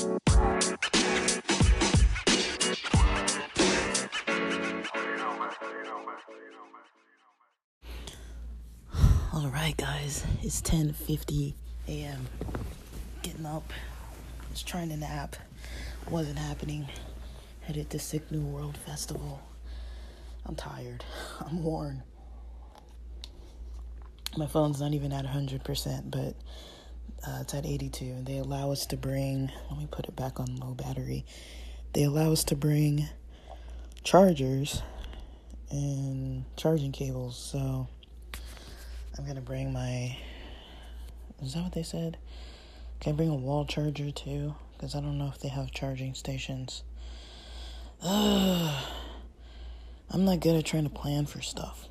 All right, guys, it's 10:50 a.m. Getting up, was trying to nap, wasn't happening. Headed to Sick New World Festival. I'm tired. I'm worn. My phone's not even at 100%, but uh, it's at 82. and They allow us to bring. Let me put it back on low battery. They allow us to bring chargers and charging cables. So I'm gonna bring my. Is that what they said? Can I bring a wall charger too? Because I don't know if they have charging stations. Ugh. I'm not good at trying to plan for stuff.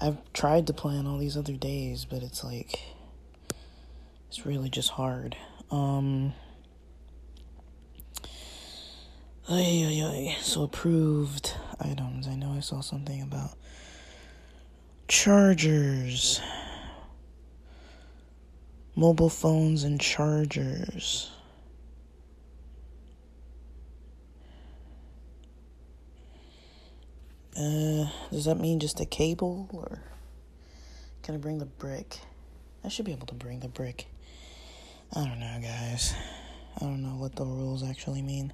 I've tried to plan all these other days, but it's like. It's really just hard. Um. Ay, ay, ay. So approved items. I know I saw something about chargers, mobile phones, and chargers. Uh, does that mean just a cable or can I bring the brick? I should be able to bring the brick. I don't know, guys. I don't know what the rules actually mean.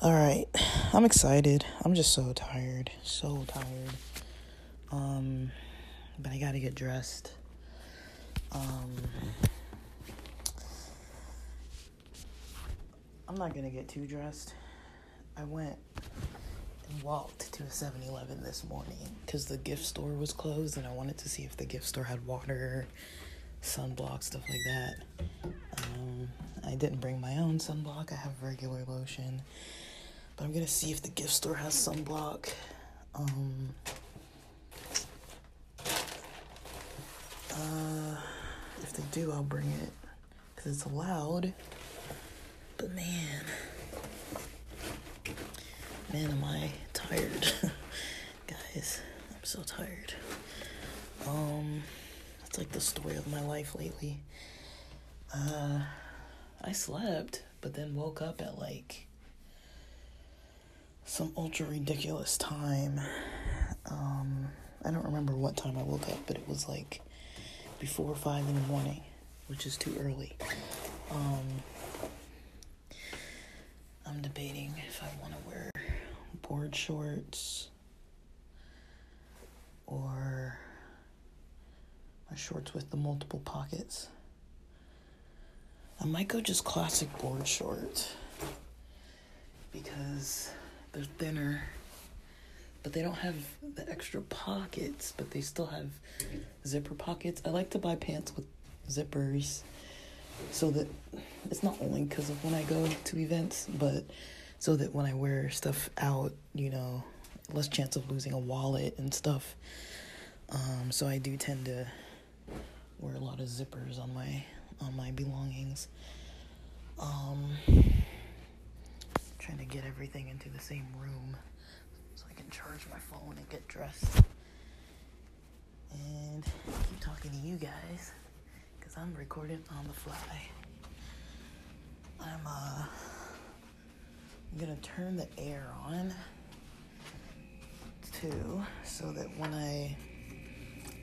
All right, I'm excited. I'm just so tired, so tired. Um, but I gotta get dressed. Um, I'm not gonna get too dressed. I went walked to a 7 Eleven this morning because the gift store was closed and I wanted to see if the gift store had water, sunblock, stuff like that. Um, I didn't bring my own sunblock, I have regular lotion. But I'm gonna see if the gift store has sunblock. Um, uh, if they do, I'll bring it because it's allowed. But man, man, am I tired, guys? I'm so tired. Um, it's like the story of my life lately. Uh, I slept, but then woke up at like some ultra ridiculous time. Um, I don't remember what time I woke up, but it was like before five in the morning, which is too early. Um, I'm debating if I want to wear board shorts or my shorts with the multiple pockets. I might go just classic board shorts because they're thinner, but they don't have the extra pockets, but they still have zipper pockets. I like to buy pants with zippers so that it's not only because of when I go to events, but so that when I wear stuff out, you know, less chance of losing a wallet and stuff. Um, so I do tend to wear a lot of zippers on my on my belongings. Um, trying to get everything into the same room so I can charge my phone and get dressed. And keep talking to you guys because I'm recording on the fly. I'm uh I'm gonna turn the air on too so that when I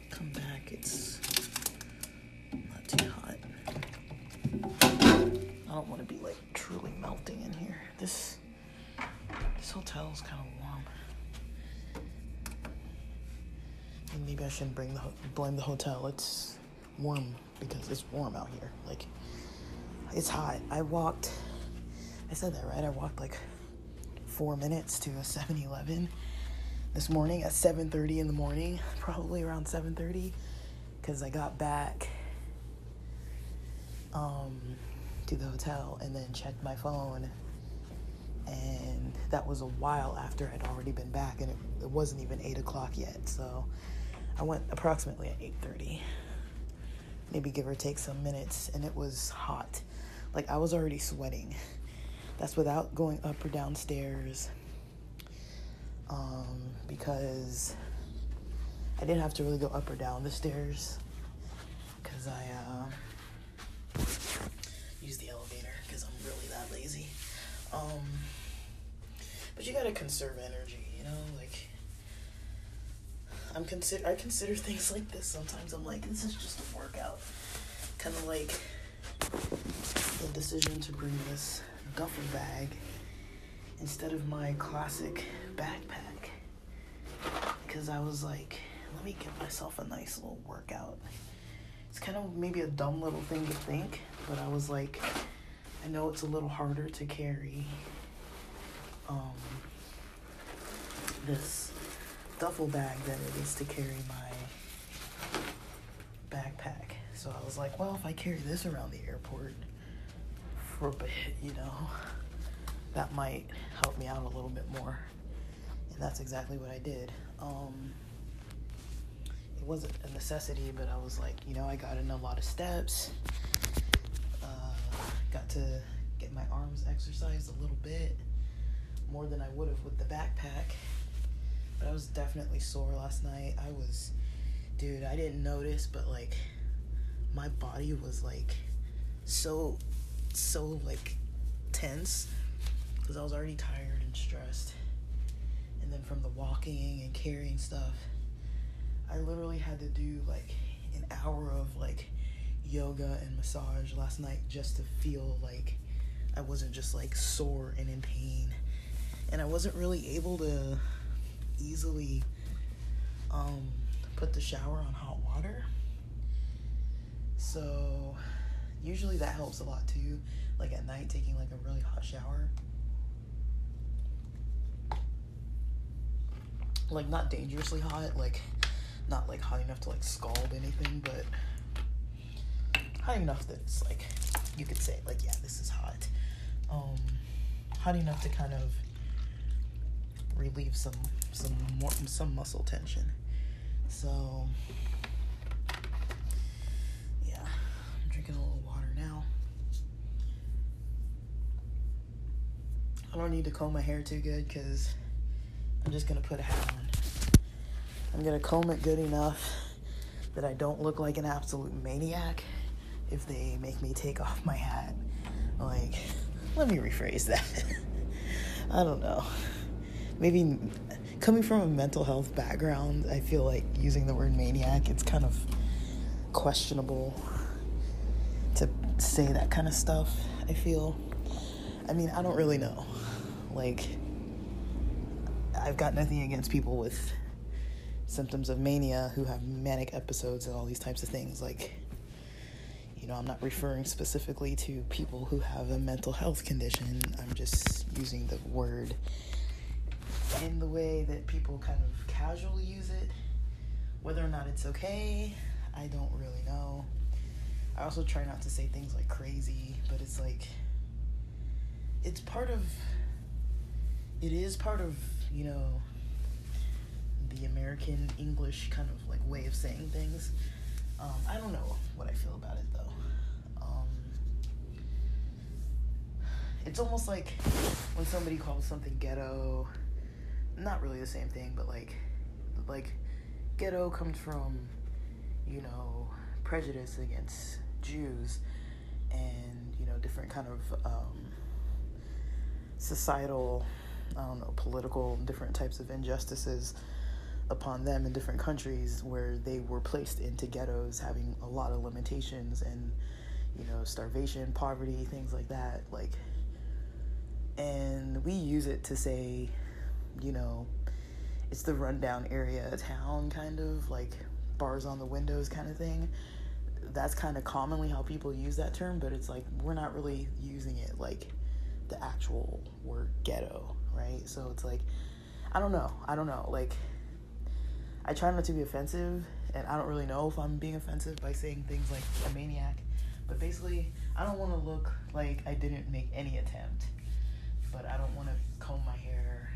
come back it's not too hot. I don't want to be like truly melting in here. This this hotel is kind of warm. And maybe I shouldn't bring the blame the hotel. It's warm because it's warm out here. Like it's hot. I walked. I said that right. I walked like four minutes to a 7-Eleven this morning at 7:30 in the morning, probably around 7:30, because I got back. Um, to the hotel and then checked my phone and that was a while after I'd already been back and it, it wasn't even 8 o'clock yet so I went approximately at 8.30 maybe give or take some minutes and it was hot like I was already sweating that's without going up or downstairs um, because I didn't have to really go up or down the stairs because I uh, use the elevator because I'm really that lazy. Um, but you gotta conserve energy, you know, like I'm consider I consider things like this sometimes. I'm like, this is just a workout, kind of like the decision to bring this duffel bag instead of my classic backpack because I was like, let me give myself a nice little workout. It's kind of maybe a dumb little thing to think, but I was like, I know it's a little harder to carry um, this duffel bag than it is to carry my backpack. So I was like, well, if I carry this around the airport for a bit, you know, that might help me out a little bit more. And that's exactly what I did. Um, it wasn't a necessity, but I was like, you know, I got in a lot of steps. Uh, got to get my arms exercised a little bit more than I would have with the backpack. But I was definitely sore last night. I was, dude, I didn't notice, but like, my body was like so, so like tense because I was already tired and stressed. And then from the walking and carrying stuff, I literally had to do like an hour of like yoga and massage last night just to feel like I wasn't just like sore and in pain. And I wasn't really able to easily um, put the shower on hot water. So usually that helps a lot too. Like at night, taking like a really hot shower. Like not dangerously hot, like not like hot enough to like scald anything, but hot enough that it's like you could say like yeah this is hot. Um, hot enough to kind of relieve some some more some muscle tension. So yeah, I'm drinking a little water now. I don't need to comb my hair too good because I'm just gonna put a hat on. I'm gonna comb it good enough that I don't look like an absolute maniac if they make me take off my hat. Like, let me rephrase that. I don't know. Maybe coming from a mental health background, I feel like using the word maniac, it's kind of questionable to say that kind of stuff. I feel. I mean, I don't really know. Like, I've got nothing against people with symptoms of mania who have manic episodes and all these types of things. Like, you know, I'm not referring specifically to people who have a mental health condition. I'm just using the word in the way that people kind of casually use it. Whether or not it's okay, I don't really know. I also try not to say things like crazy, but it's like, it's part of, it is part of, you know, the American English kind of like way of saying things. Um, I don't know what I feel about it though. Um, it's almost like when somebody calls something ghetto, not really the same thing, but like, like ghetto comes from, you know, prejudice against Jews and, you know, different kind of um, societal, I don't know, political, different types of injustices upon them in different countries where they were placed into ghettos having a lot of limitations and you know starvation poverty things like that like and we use it to say you know it's the rundown area of town kind of like bars on the windows kind of thing. That's kind of commonly how people use that term but it's like we're not really using it like the actual word ghetto right so it's like i don't know i don't know like I try not to be offensive, and I don't really know if I'm being offensive by saying things like a maniac. But basically, I don't want to look like I didn't make any attempt, but I don't want to comb my hair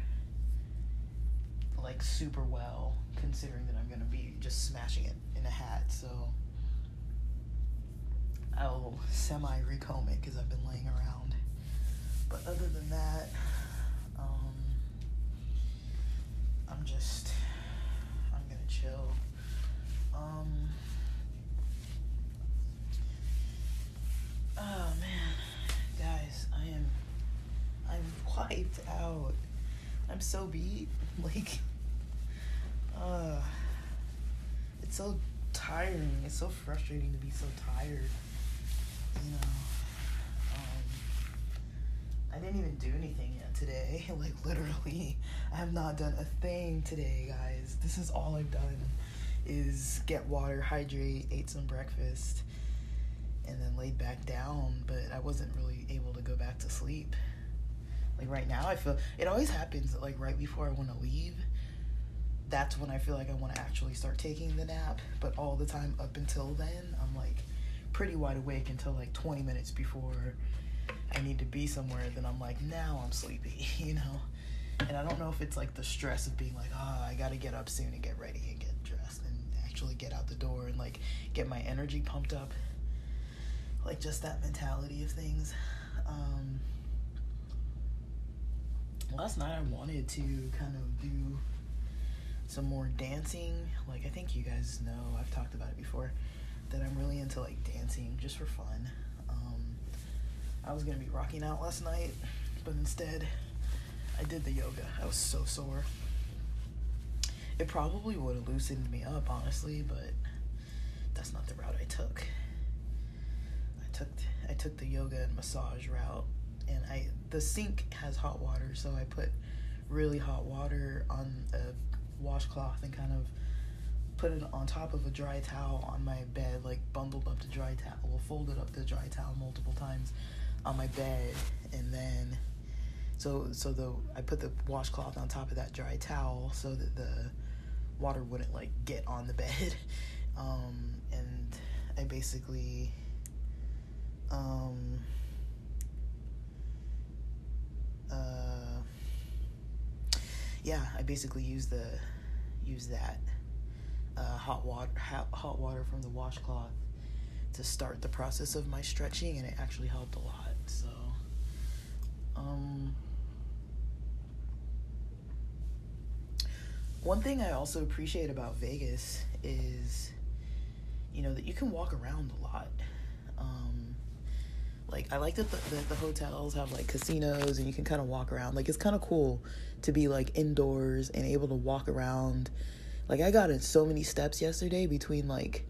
like super well, considering that I'm gonna be just smashing it in a hat. So I'll semi recomb it because I've been laying around. But other than that, um, I'm just chill. Um. Oh man, guys, I am, I'm wiped out. I'm so beat. Like, uh, it's so tiring. It's so frustrating to be so tired. You know. I didn't even do anything yet today. like literally, I have not done a thing today, guys. This is all I've done is get water, hydrate, ate some breakfast, and then laid back down, but I wasn't really able to go back to sleep. Like right now, I feel it always happens that, like right before I want to leave. That's when I feel like I want to actually start taking the nap. But all the time up until then, I'm like pretty wide awake until like 20 minutes before I need to be somewhere. Then I'm like, now I'm sleepy, you know? And I don't know if it's like the stress of being like, oh, I gotta get up soon and get ready and get dressed and actually get out the door and like get my energy pumped up. Like just that mentality of things. Um, last night I wanted to kind of do some more dancing. Like I think you guys know, I've talked about it before, that I'm really into like dancing just for fun. I was gonna be rocking out last night, but instead I did the yoga. I was so sore. It probably would have loosened me up, honestly, but that's not the route I took. I took I took the yoga and massage route and I the sink has hot water, so I put really hot water on a washcloth and kind of put it on top of a dry towel on my bed, like bundled up the dry towel, folded up the dry towel multiple times on my bed, and then so so the I put the washcloth on top of that dry towel so that the water wouldn't like get on the bed, um, and I basically um uh, yeah, I basically use the use that uh, hot water hot, hot water from the washcloth to start the process of my stretching, and it actually helped a lot. Um, one thing I also appreciate about Vegas is, you know, that you can walk around a lot. Um, like I like that the, the, the, hotels have like casinos and you can kind of walk around. Like it's kind of cool to be like indoors and able to walk around. Like I got in so many steps yesterday between like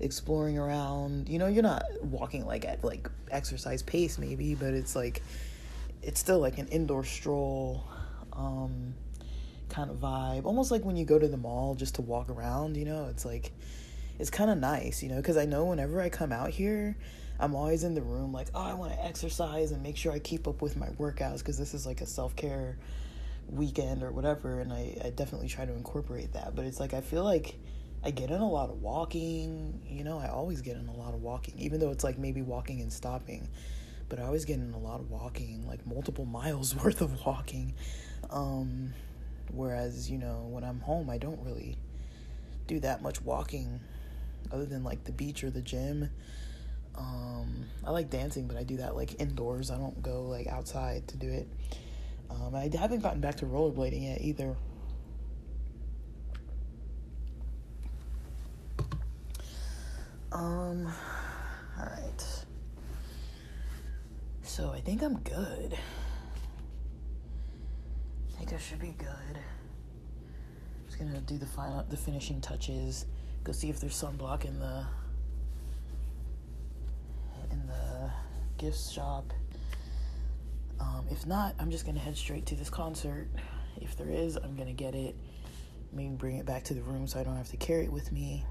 exploring around. You know, you're not walking like at like exercise pace maybe, but it's like it's still like an indoor stroll um kind of vibe. Almost like when you go to the mall just to walk around, you know, it's like it's kind of nice, you know, cuz I know whenever I come out here, I'm always in the room like, oh, I want to exercise and make sure I keep up with my workouts because this is like a self care weekend or whatever. And I, I definitely try to incorporate that. But it's like, I feel like I get in a lot of walking. You know, I always get in a lot of walking, even though it's like maybe walking and stopping. But I always get in a lot of walking, like multiple miles worth of walking. Um, whereas, you know, when I'm home, I don't really do that much walking other than like the beach or the gym. Um, I like dancing, but I do that like indoors. I don't go like outside to do it. Um, I haven't gotten back to rollerblading yet either. Um, all right. So I think I'm good. I think I should be good. I'm Just gonna do the final, the finishing touches. Go see if there's sunblock in the gift shop. Um, if not, I'm just gonna head straight to this concert. If there is, I'm gonna get it. Maybe bring it back to the room so I don't have to carry it with me.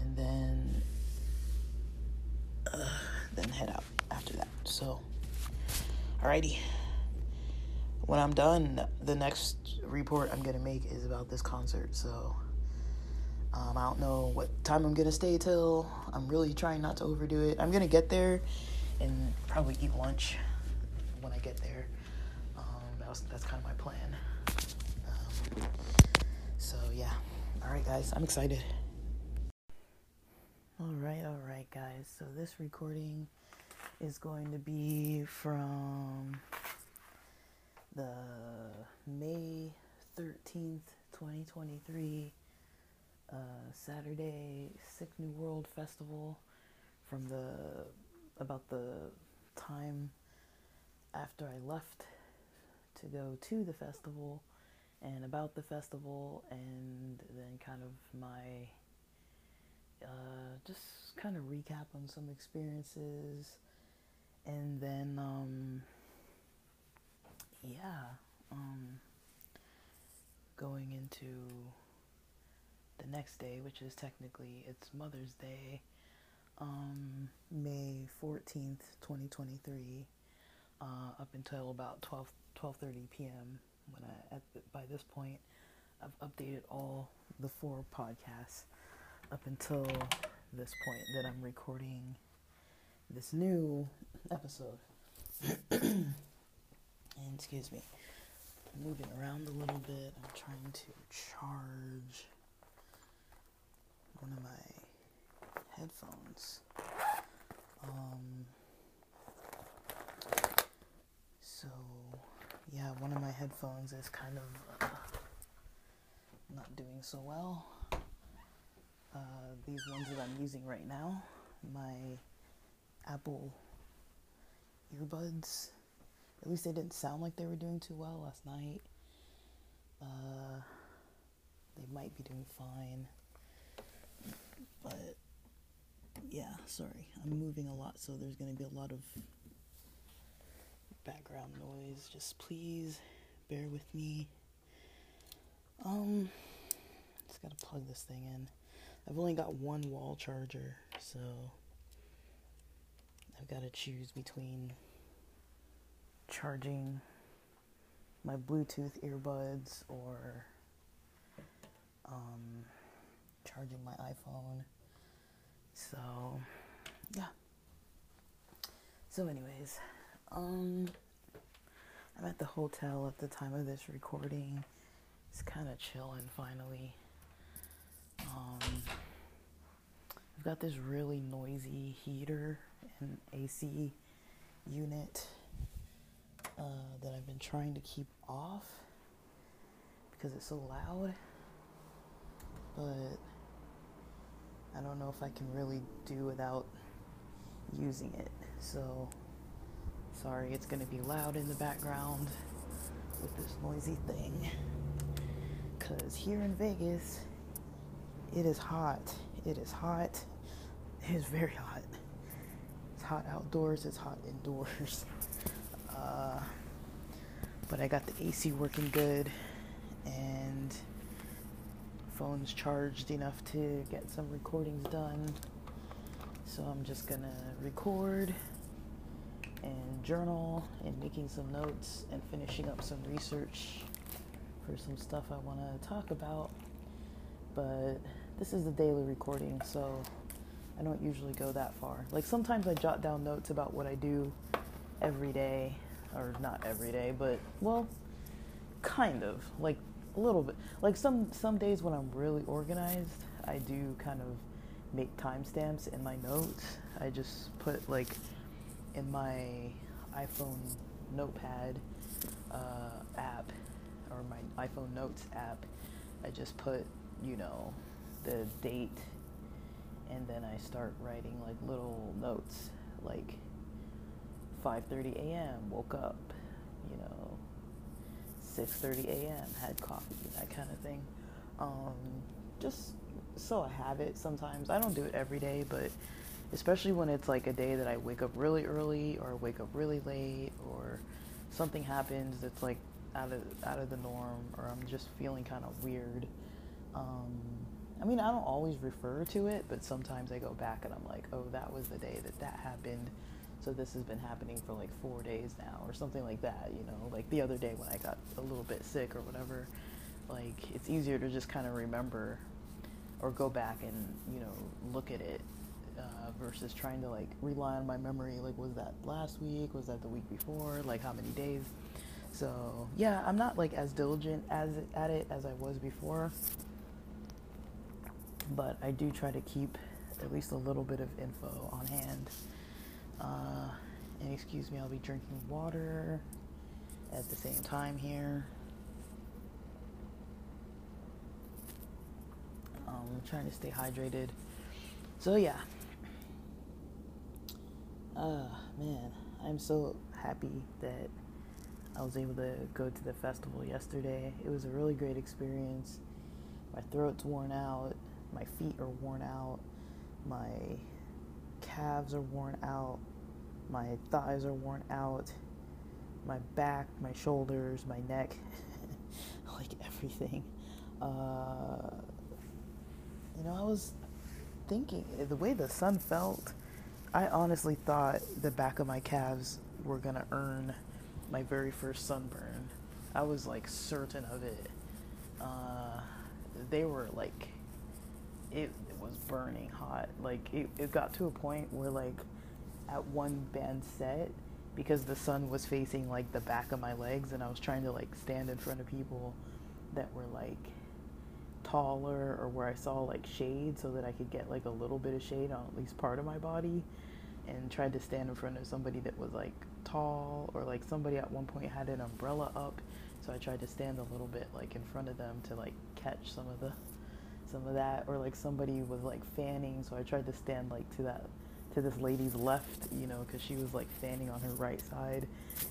And then, uh, then head out after that. So, alrighty. When I'm done, the next report I'm gonna make is about this concert. So. Um, I don't know what time I'm gonna stay till. I'm really trying not to overdo it. I'm gonna get there and probably eat lunch when I get there. Um, that was, that's kind of my plan. Um, so yeah, all right, guys, I'm excited. All right, all right, guys. So this recording is going to be from the May 13th, 2023 uh, Saturday Sick New World Festival from the about the time after I left to go to the festival and about the festival and then kind of my uh, just kind of recap on some experiences and then um, yeah um, going into the next day which is technically it's mother's day um, may 14th 2023 uh, up until about 12 12:30 p.m. when I at the, by this point I've updated all the four podcasts up until this point that I'm recording this new episode. and excuse me, I'm moving around a little bit. I'm trying to charge one of my headphones. Um, so yeah, one of my headphones is kind of uh, not doing so well. Uh, these ones that I'm using right now, my Apple earbuds, at least they didn't sound like they were doing too well last night. Uh, they might be doing fine. But yeah, sorry. I'm moving a lot, so there's going to be a lot of background noise. Just please bear with me. Um, just gotta plug this thing in. I've only got one wall charger, so I've got to choose between charging my Bluetooth earbuds or um, charging my iPhone. So, yeah. So, anyways, um, I'm at the hotel at the time of this recording. It's kind of chilling finally. Um, I've got this really noisy heater and AC unit uh, that I've been trying to keep off because it's so loud. But I don't know if I can really do without using it. So Sorry, it's going to be loud in the background with this noisy thing. Because here in Vegas, it is hot. It is hot. It is very hot. Hot outdoors, it's hot indoors. Uh, but I got the AC working good and phone's charged enough to get some recordings done. So I'm just gonna record and journal and making some notes and finishing up some research for some stuff I want to talk about. But this is the daily recording, so I don't usually go that far. Like sometimes I jot down notes about what I do every day, or not every day, but well, kind of like a little bit. Like some some days when I'm really organized, I do kind of make timestamps in my notes. I just put like in my iPhone Notepad uh, app or my iPhone Notes app, I just put, you know, the date and then I start writing like little notes like 5:30 a.m. woke up, you know, 6:30 a.m. had coffee, that kind of thing. Um, just so I have it sometimes. I don't do it every day, but especially when it's like a day that I wake up really early or wake up really late or something happens that's like out of out of the norm or I'm just feeling kind of weird. Um, I mean, I don't always refer to it, but sometimes I go back and I'm like, oh, that was the day that that happened. So this has been happening for like four days now, or something like that. You know, like the other day when I got a little bit sick or whatever. Like it's easier to just kind of remember, or go back and you know look at it uh, versus trying to like rely on my memory. Like, was that last week? Was that the week before? Like, how many days? So yeah, I'm not like as diligent as at it as I was before, but I do try to keep at least a little bit of info on hand. Uh, and excuse me, I'll be drinking water at the same time here. Um, trying to stay hydrated. So yeah. Uh, man, I'm so happy that I was able to go to the festival yesterday. It was a really great experience. My throat's worn out, my feet are worn out, my calves are worn out, my thighs are worn out, my back, my shoulders, my neck, like everything. Uh, you know, I was thinking the way the sun felt. I honestly thought the back of my calves were gonna earn my very first sunburn. I was like certain of it. Uh, they were like, it, it was burning hot. Like it, it got to a point where like at one band set, because the sun was facing like the back of my legs and I was trying to like stand in front of people that were like taller or where I saw like shade so that I could get like a little bit of shade on at least part of my body and tried to stand in front of somebody that was like tall or like somebody at one point had an umbrella up so I tried to stand a little bit like in front of them to like catch some of the some of that or like somebody was like fanning so I tried to stand like to that to this lady's left you know because she was like fanning on her right side.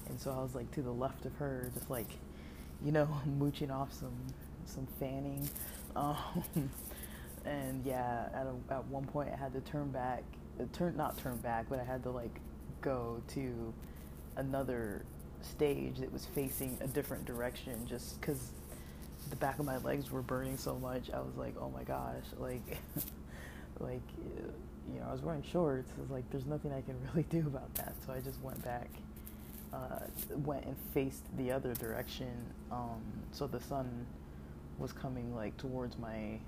And so I was like to the left of her just like you know mooching off some some fanning. Um, and yeah at, a, at one point I had to turn back uh, turn not turn back but I had to like go to another stage that was facing a different direction just because the back of my legs were burning so much. I was like, oh my gosh, like, like, you know, I was wearing shorts. It's like there's nothing I can really do about that. So I just went back, uh, went and faced the other direction. Um, so the sun was coming like towards my,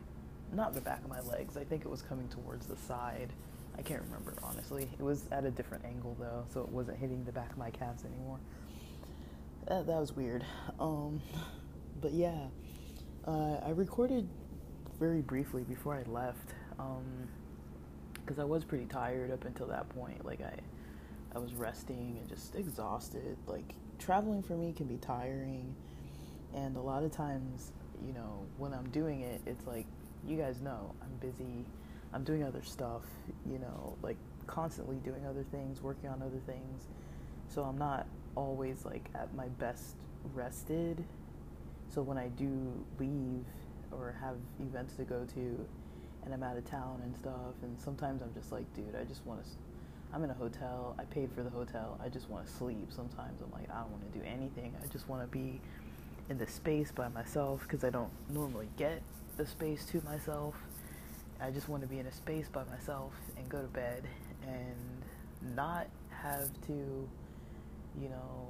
not the back of my legs. I think it was coming towards the side. I can't remember honestly. It was at a different angle though, so it wasn't hitting the back of my calves anymore. That, that was weird. Um, but yeah, uh, I recorded very briefly before I left because um, I was pretty tired up until that point. Like I, I was resting and just exhausted. Like traveling for me can be tiring, and a lot of times, you know, when I'm doing it, it's like you guys know I'm busy I'm doing other stuff, you know, like constantly doing other things, working on other things. So I'm not always like at my best rested. So when I do leave or have events to go to and I'm out of town and stuff, and sometimes I'm just like, dude, I just want to. I'm in a hotel. I paid for the hotel. I just want to sleep. Sometimes I'm like, I don't want to do anything. I just want to be in the space by myself because I don't normally get the space to myself. I just want to be in a space by myself and go to bed and not have to, you know,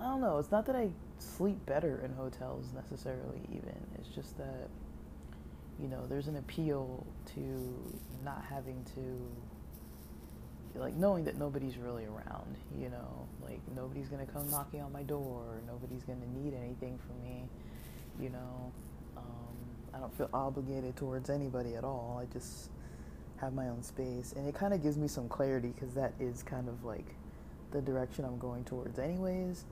I don't know. It's not that I sleep better in hotels necessarily, even. It's just that, you know, there's an appeal to not having to, like, knowing that nobody's really around, you know, like, nobody's to come knocking on my door, nobody's to need anything from me, you know. Um, I don't feel obligated towards anybody at all. I just have my own space. And it kind of gives me some clarity because that is kind of like the direction I'm going towards, anyways.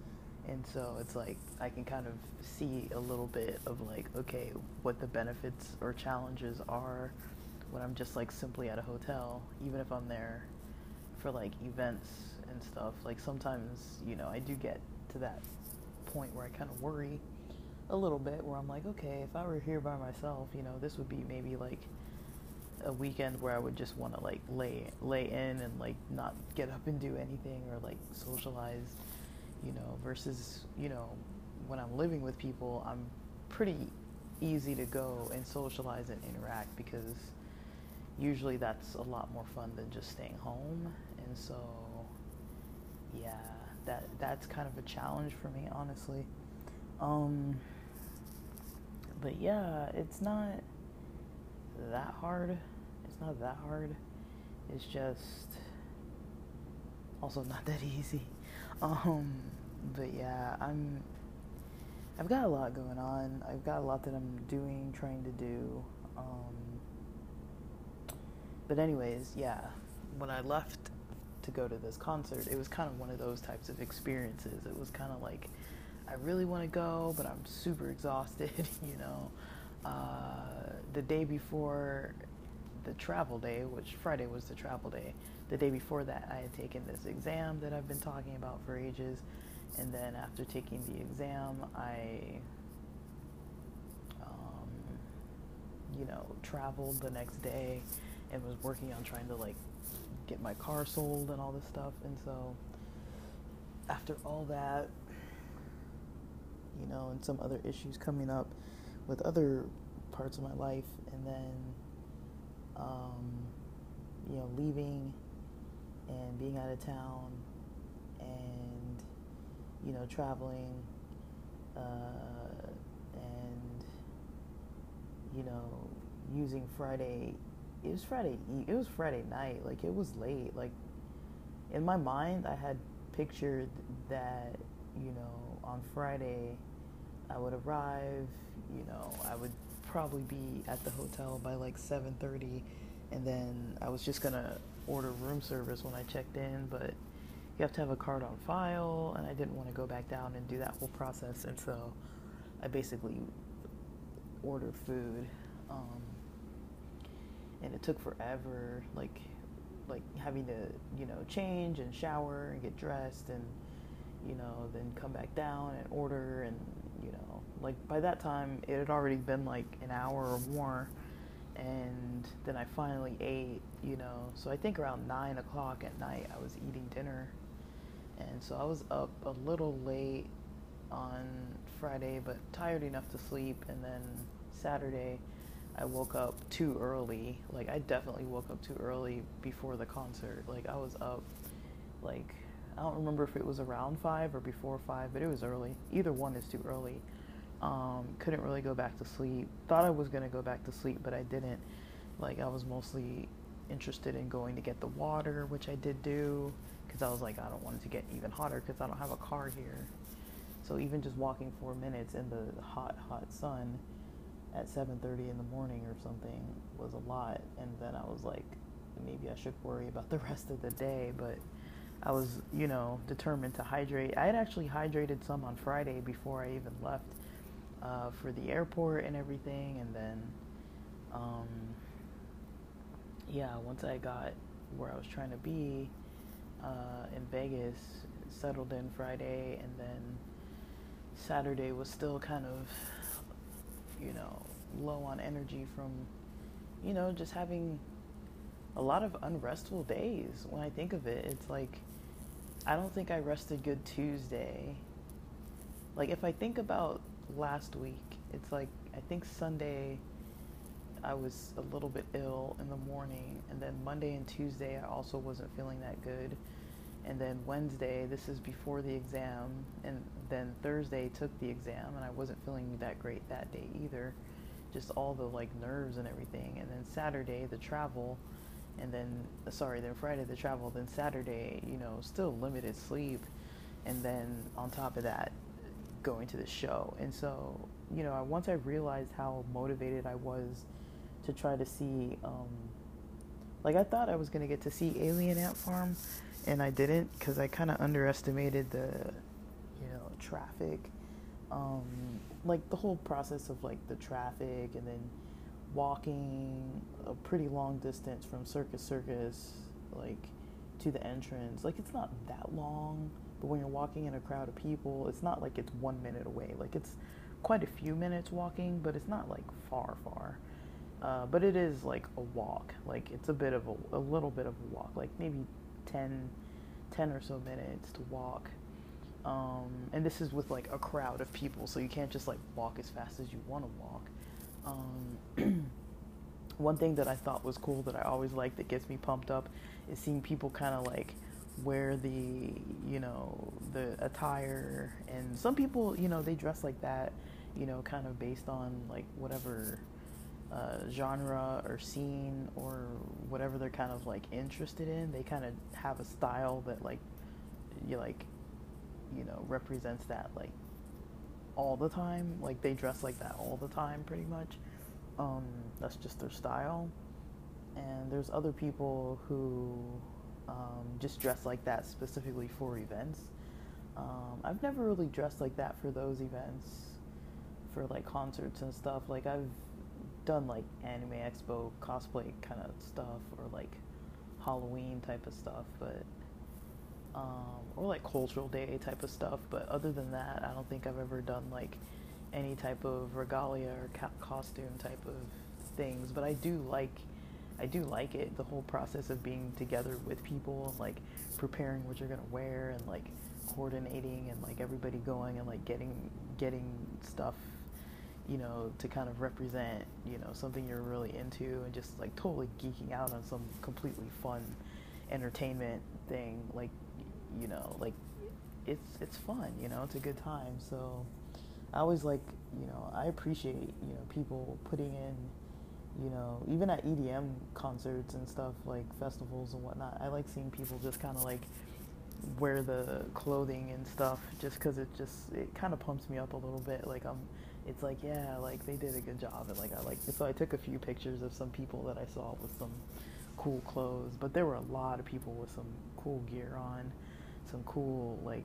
And so it's like I can kind of see a little bit of like, okay, what the benefits or challenges are when I'm just like simply at a hotel, even if I'm there for like events and stuff. Like sometimes, you know, I do get to that point where I kind of worry a little bit where I'm like, okay, if I were here by myself, you know, this would be maybe like a weekend where I would just want to like lay lay in and like not get up and do anything or like socialize, you know, versus, you know, when I'm living with people, I'm pretty easy to go and socialize and interact because usually that's a lot more fun than just staying home. And so yeah, that that's kind of a challenge for me, honestly. Um but yeah, it's not that hard. It's not that hard. It's just also not that easy. Um, but yeah, I'm. I've got a lot going on. I've got a lot that I'm doing, trying to do. Um, but anyways, yeah, when I left to go to this concert, it was kind of one of those types of experiences. It was kind of like I really want to go, but I'm super exhausted, you know. uh, the day before the travel day, which Friday was the travel day, the day before that, I had taken this exam that I've been talking about for ages. And then after taking the exam, I, um, you know, traveled the next day and was working on trying to like get my car sold and all this stuff. And so after all that, you know, and some other issues coming up with other parts of my life, and then, um, you know, leaving and being out of town and, you know, traveling uh, and, you know, using Friday. It was Friday. It was Friday night. Like it was late. Like in my mind, I had pictured that you know on Friday I would arrive. You know, I would probably be at the hotel by like 7:30, and then I was just gonna order room service when I checked in, but you have to have a card on file, and I didn't want to go back down and do that whole process, and so I basically ordered food, um, and it took forever, like like having to you know change and shower and get dressed and you know then come back down and order and you know like by that time it had already been like an hour or more and then I finally ate, you know. So I think around nine o'clock at night I was eating dinner, and so I was up a little late on Friday, but tired enough to sleep. And then Saturday, I woke up too early. Like I definitely woke up too early before the concert. Like I was up, like I don't remember if it was around five or before five, but it was early. Either one is too early. Um, couldn't really go back to sleep. Thought I was gonna go back to sleep, but I didn't. Like I was mostly interested in going to get the water, which I did do, because I was like, I don't want it to get even hotter because I don't have a car here. So even just walking four minutes in the hot, hot sun at 7:30 in the morning or something was a lot. And then I was like, maybe I should worry about the rest of the day, but. I was, you know, determined to hydrate. I had actually hydrated some on Friday before I even left uh, for the airport and everything. And then, um, yeah, once I got where I was trying to be uh, in Vegas, settled in Friday, and then Saturday was still kind of, you know, low on energy from, you know, just having a lot of unrestful days. When I think of it, it's like I don't think I rested good Tuesday. Like if I think about last week. It's like I think Sunday I was a little bit ill in the morning, and then Monday and Tuesday I also wasn't feeling that good. And then Wednesday, this is before the exam, and then Thursday took the exam, and I wasn't feeling that great that day either. Just all the like nerves and everything. And then Saturday, the travel, and then sorry, then Friday the travel, then Saturday, you know, still limited sleep, and then on top of that, going to the show. And so, you know, once I realized how motivated I was to try to see, um, like I thought I was gonna get to see Alien Ant Farm, and I didn't because I kind of underestimated the, you know, traffic, um, like the whole process of like the traffic and then walking a pretty long distance from Circus Circus, like to the entrance. Like it's not that long but when you're walking in a crowd of people, it's not like it's one minute away. Like it's quite a few minutes walking, but it's not like far, far. Uh, but it is like a walk. Like it's a bit of a, a little bit of a walk, like maybe 10, 10 or so minutes to walk. Um, and this is with like a crowd of people, so you can't just like walk as fast as you want to walk. Um, one thing that I thought was cool that I always like that gets me pumped up is seeing people kind of like wear the you know the attire. And some people you know they dress like that you know kind of based on like whatever uh, genre or scene or whatever they're kind of like interested in. They kind of have a style that like you like you know represents that like all the time. Like they dress like that all the time pretty much. Um, that's just their style. And there's other people who um, just dress like that specifically for events. Um, I've never really dressed like that for those events, for like concerts and stuff. Like I've done like anime expo cosplay kind of stuff or like Halloween type of stuff, but um, or like cultural day type of stuff. But other than that, I don't think I've ever done like any type of regalia or ca- costume type of things. But I do like I do like it the whole process of being together with people and like preparing what you're gonna wear and like coordinating and like everybody going and like getting getting stuff you know to kind of represent you know something you're really into and just like totally geeking out on some completely fun entertainment thing like you know like it's it's fun you know it's a good time. So i always like you know i appreciate you know people putting in you know, even at EDM concerts and stuff like festivals and whatnot, I like seeing people just kind of like wear the clothing and stuff just because it just it kind of pumps me up a little bit. Like I'm, it's like yeah, like they did a good job and like I like so I took a few pictures of some people that I saw with some cool clothes, but there were a lot of people with some cool gear on, some cool like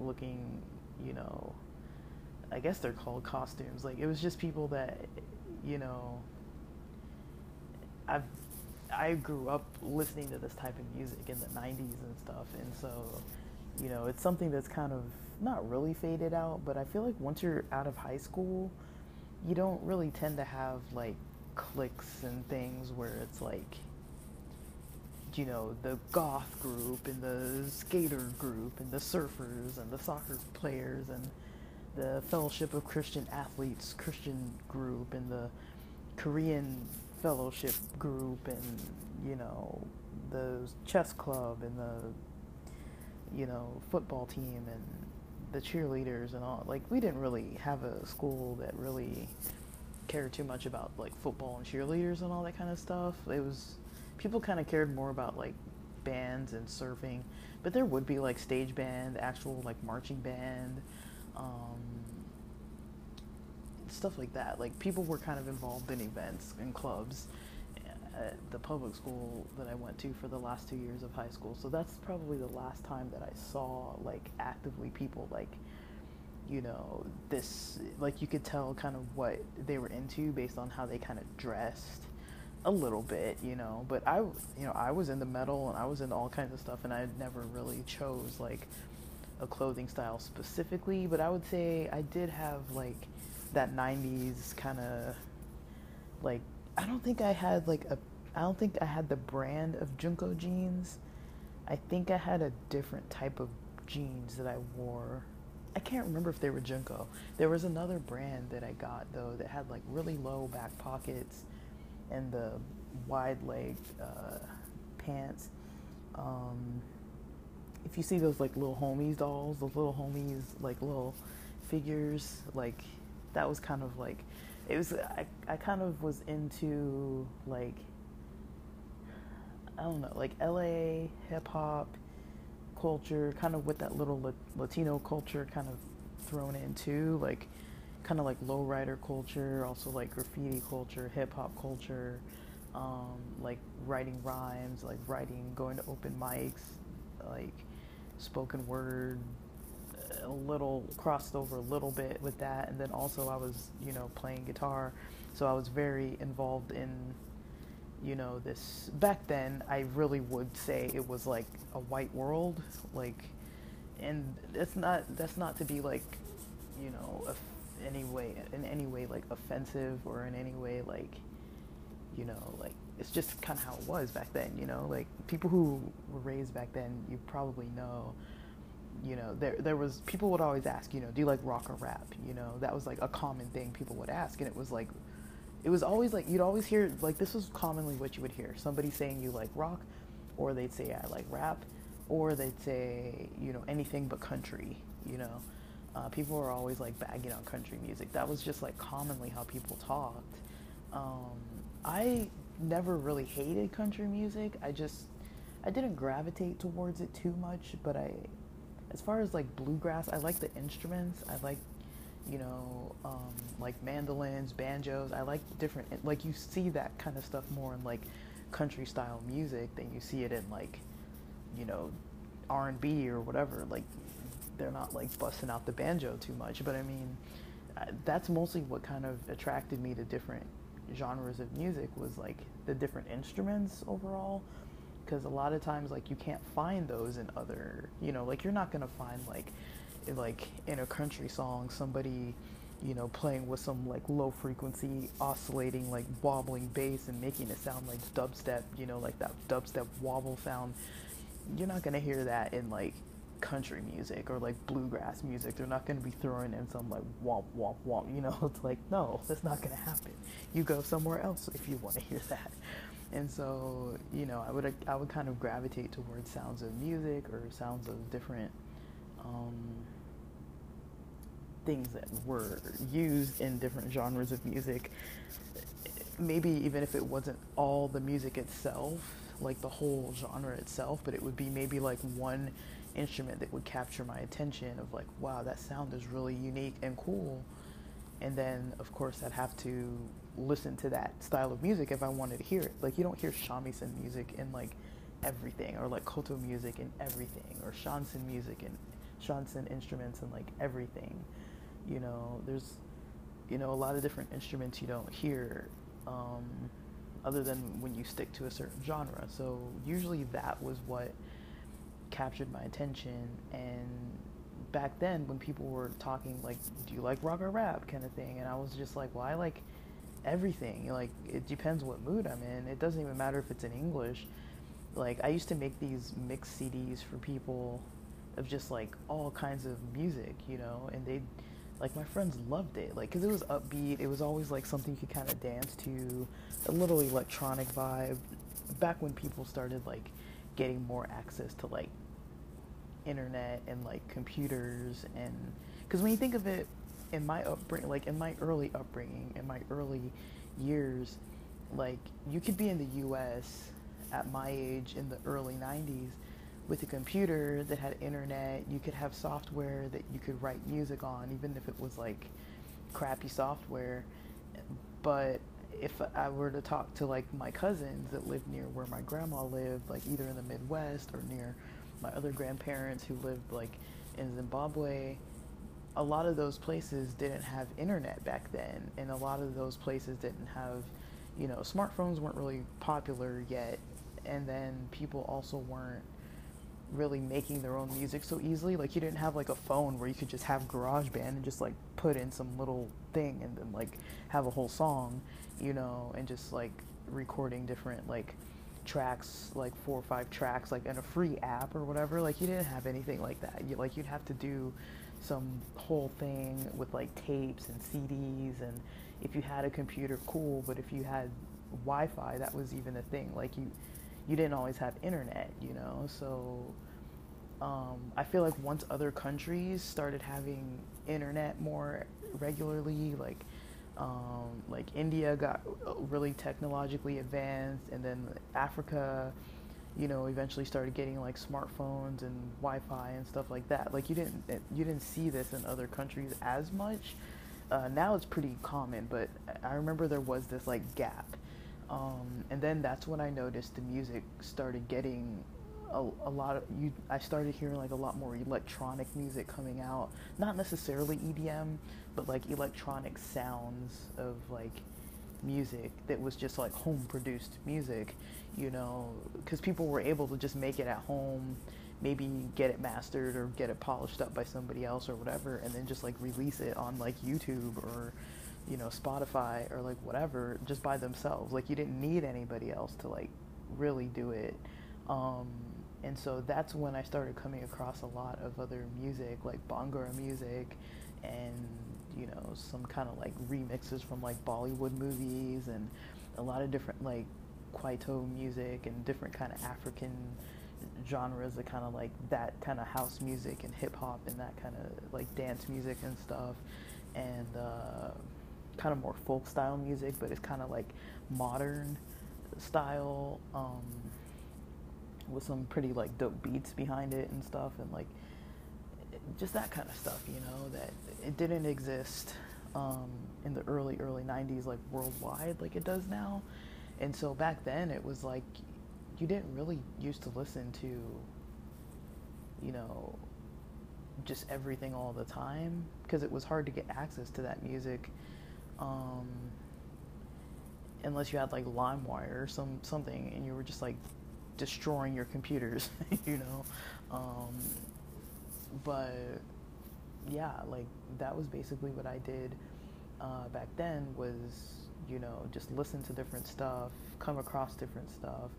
looking, you know, I guess they're called costumes. Like it was just people that, you know I've I grew up listening to this type of music in the 90s and stuff and so you know it's something that's kind of not really faded out but I feel like once you're out of high school you don't really tend to have like cliques and things where it's like you know the goth group and the skater group and the surfers and the soccer players and the fellowship of christian athletes christian group and the korean fellowship group and you know the chess club and the you know football team and the cheerleaders and all like we didn't really have a school that really cared too much about like football and cheerleaders and all that kind of stuff. It was people kind of cared more about like bands and surfing but there would be like stage band actual like marching band um, stuff like that. Like people were kind of involved in events and clubs at the public school that I went to for the last two years of high school. So that's probably the last time that I saw like actively people like you know this like you could tell kind of what they were into based on how they kind of dressed a little bit you know but i you know i was into metal and i was into all kinds of stuff and i never really chose like a clothing style specifically but i would say i did have like that 90s kind of like I don't think I had like a I don't think I had the brand of JNCO jeans. I think I had a different type of jeans that I wore. I can't remember if they were JNCO. There was another brand that I got though that had like really low back pockets and the wide leg uh, pants. Um, if you see those like little homies dolls, those little homies like little figures, like that was kind of like it was I, I kind of was into like I don't know like LA hip hop culture kind of with that little Latino culture kind of thrown in too like kind of like lowrider culture also like graffiti culture hip hop culture um, like writing rhymes like writing going to open mics like spoken word a little crossed over a little bit with that. And then also I was you know playing guitar. So I was very involved in you know this. Back then I really would say it was like a white world. Like and that's not that's not to be like you know any way in any way like offensive or in any way like you know like it's just kind of how it was back then you know? Like people who were raised back then you probably know you know there there was people would always ask you know do you like rock or rap? You know that was like a common thing people would ask and it was like it was always like you'd always hear like this was commonly what you would hear somebody saying you like rock or they'd say i like rap or they'd say you know anything but country you know? Uh, people were always like bagging on country music. That was just like commonly how people talked. Um, i never really hated country music. I just i didn't gravitate towards it too much but i as far as like bluegrass, I like the instruments. I like, you know, um, like mandolins, banjos. I like different, like you see that kind of stuff more in like country style music than you see it in like, you know, R and B or whatever. Like they're not like busting out the banjo too much, but I mean, that's mostly what kind of attracted me to different genres of music was like the different instruments overall because a lot of times like you can't find those in other you know like you're not gonna find like like in a country song somebody you know playing with some like low frequency oscillating like wobbling bass and making it sound like dubstep you know like that dubstep wobble sound you're not gonna hear that in like country music or like bluegrass music. They're not going to be throwing in some like womp womp womp. You know, it's like no, that's not going to happen. You go somewhere else if you want to hear that. And so, you know, I would I would kind of gravitate towards sounds of music or sounds of different um, things that were used in different genres of music. Maybe even if it wasn't all the music itself, like the whole genre itself, but it would be maybe like one instrument that would capture my attention of like, wow, that sound is really unique and cool. And then, of course, I'd have to listen to that style of music if I wanted to hear it. Like, you don't hear shamisen music in like everything, or like koto music in everything, or shansen music and shansen instruments and like everything. You know, there's, you know, a lot of different instruments you don't hear. Um, other than when you stick to a certain genre. So usually that was what captured my attention and back then when people were talking like do you like rock or rap kind of thing and i was just like well i like everything. Like it depends what mood i'm in. It doesn't even matter if it's in english. Like i used to make these mixed cds for people of just like all kinds of music you know and they like my friends loved it. Like because it was upbeat. It was always like something you could kind of dance to a little electronic vibe. Back when people started like getting more access to like internet and like computers and because when you think of it in my upbringing like in my early upbringing in my early years like you could be in the US at my age in the early 90s with a computer that had internet. You could have software that you could write music on even if it was like crappy software. But if I were to talk to like my cousins that lived near where my grandma lived, like either in the Midwest or near my other grandparents who lived like in Zimbabwe, a lot of those places didn't have internet back then, and a lot of those places didn't have, you know, smartphones weren't really popular yet, and then people also weren't really making their own music so easily. Like you didn't have like a phone where you could just have GarageBand and just like put in some little thing and then like have a whole song you know, and just like recording different like tracks, like four or five tracks, like in a free app or whatever. Like you didn't have anything like that. You like you'd have to do some whole thing with like tapes and CDs, and if you had a computer, cool. But if you had Wi-Fi, that was even a thing. Like you, you didn't always have internet, you know. So um, I feel like once other countries started having internet more regularly, like um, like India got really technologically advanced, and then Africa, you know, eventually started getting like smartphones and Wi-Fi and stuff like that. Like you didn't you didn't see this in other countries as much. Uh, now it's pretty common, but I remember there was this like gap, um, and then that's when I noticed the music started getting a, a lot of you I started hearing like a lot more electronic music coming out not necessarily EDM but like electronic sounds of like music that was just like home produced music you know because people were able to just make it at home maybe get it mastered or get it polished up by somebody else or whatever and then just like release it on like YouTube or you know Spotify or like whatever just by themselves. Like you didn't need anybody else to like really do it. Um, and so that's when I started coming across a lot of other music, like Bhangra music, and you know some kind of like remixes from like Bollywood movies, and a lot of different like Kwaito music and different kind of African genres of kind of like that kind of house music and hip hop and that kind of like dance music and stuff, and uh, kind of more folk style music, but it's kind of like modern style. Um, with some pretty like dope beats behind it and stuff and like just that kind of stuff you know that it didn't exist um, in the early early 90s like worldwide like it does now and so back then it was like you didn't really used to listen to you know just everything all the time because it was hard to get access to that music um, unless you had like LimeWire or some something, and you were just like destroying your computers, you know. Um, but yeah, like that was basically what I did uh, back then. Was you know just listen to different stuff, come across different stuff,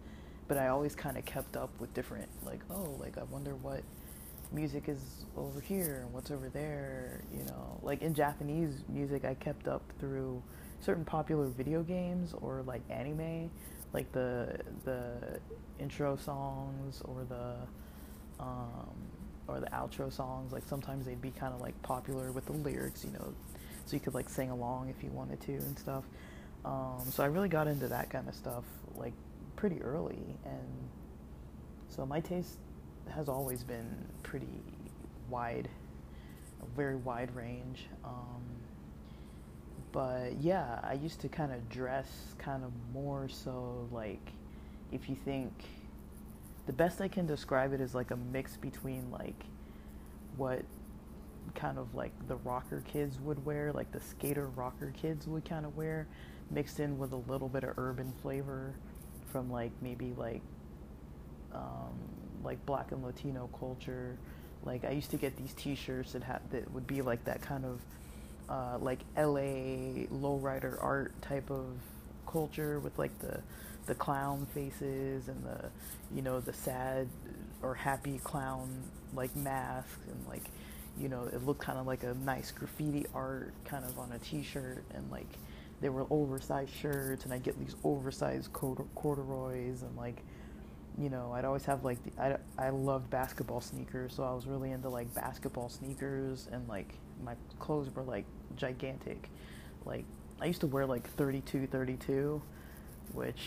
but I always kind of kept up with different like oh like I wonder what music is over here and what's over there, you know. Like in Japanese music, I kept up through certain popular video games or like anime, like the the intro songs or the um, or the outro songs. Like sometimes they'd be kind of like popular with the lyrics, you know, so you could like sing along if you wanted to and stuff. Um, so I really got into that kind of stuff like pretty early, and so my taste has always been pretty wide, a very wide range. Um, but yeah, I used to kind of dress kind of more so like if you think the best I can describe it is like a mix between like what kind of like the rocker kids would wear, like the skater rocker kids would kind of wear, mixed in with a little bit of urban flavor from like maybe like um, like black and Latino culture. Like I used to get these T-shirts that had that would be like that kind of uh, like LA lowrider art type of culture with like the the clown faces and the you know the sad or happy clown like masks and like you know it looked kind of like a nice graffiti art kind of on a t-shirt and like they were oversized shirts and I get these oversized corduroys and like you know, I'd always have like the, I I loved basketball sneakers, so I was really into like basketball sneakers and like my clothes were like gigantic. Like I used to wear like 32 32, which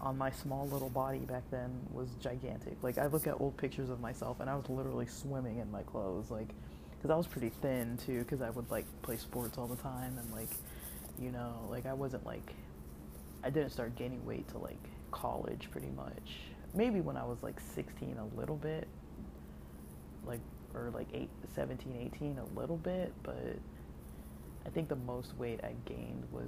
on my small little body back then was gigantic. Like I look at old pictures of myself and I was literally swimming in my clothes like cuz I was pretty thin too cuz I would like play sports all the time and like you know, like I wasn't like I didn't start gaining weight till like college pretty much maybe when I was like 16 a little bit, like or like eight, 17, 18 a little bit, but I think the most weight I gained was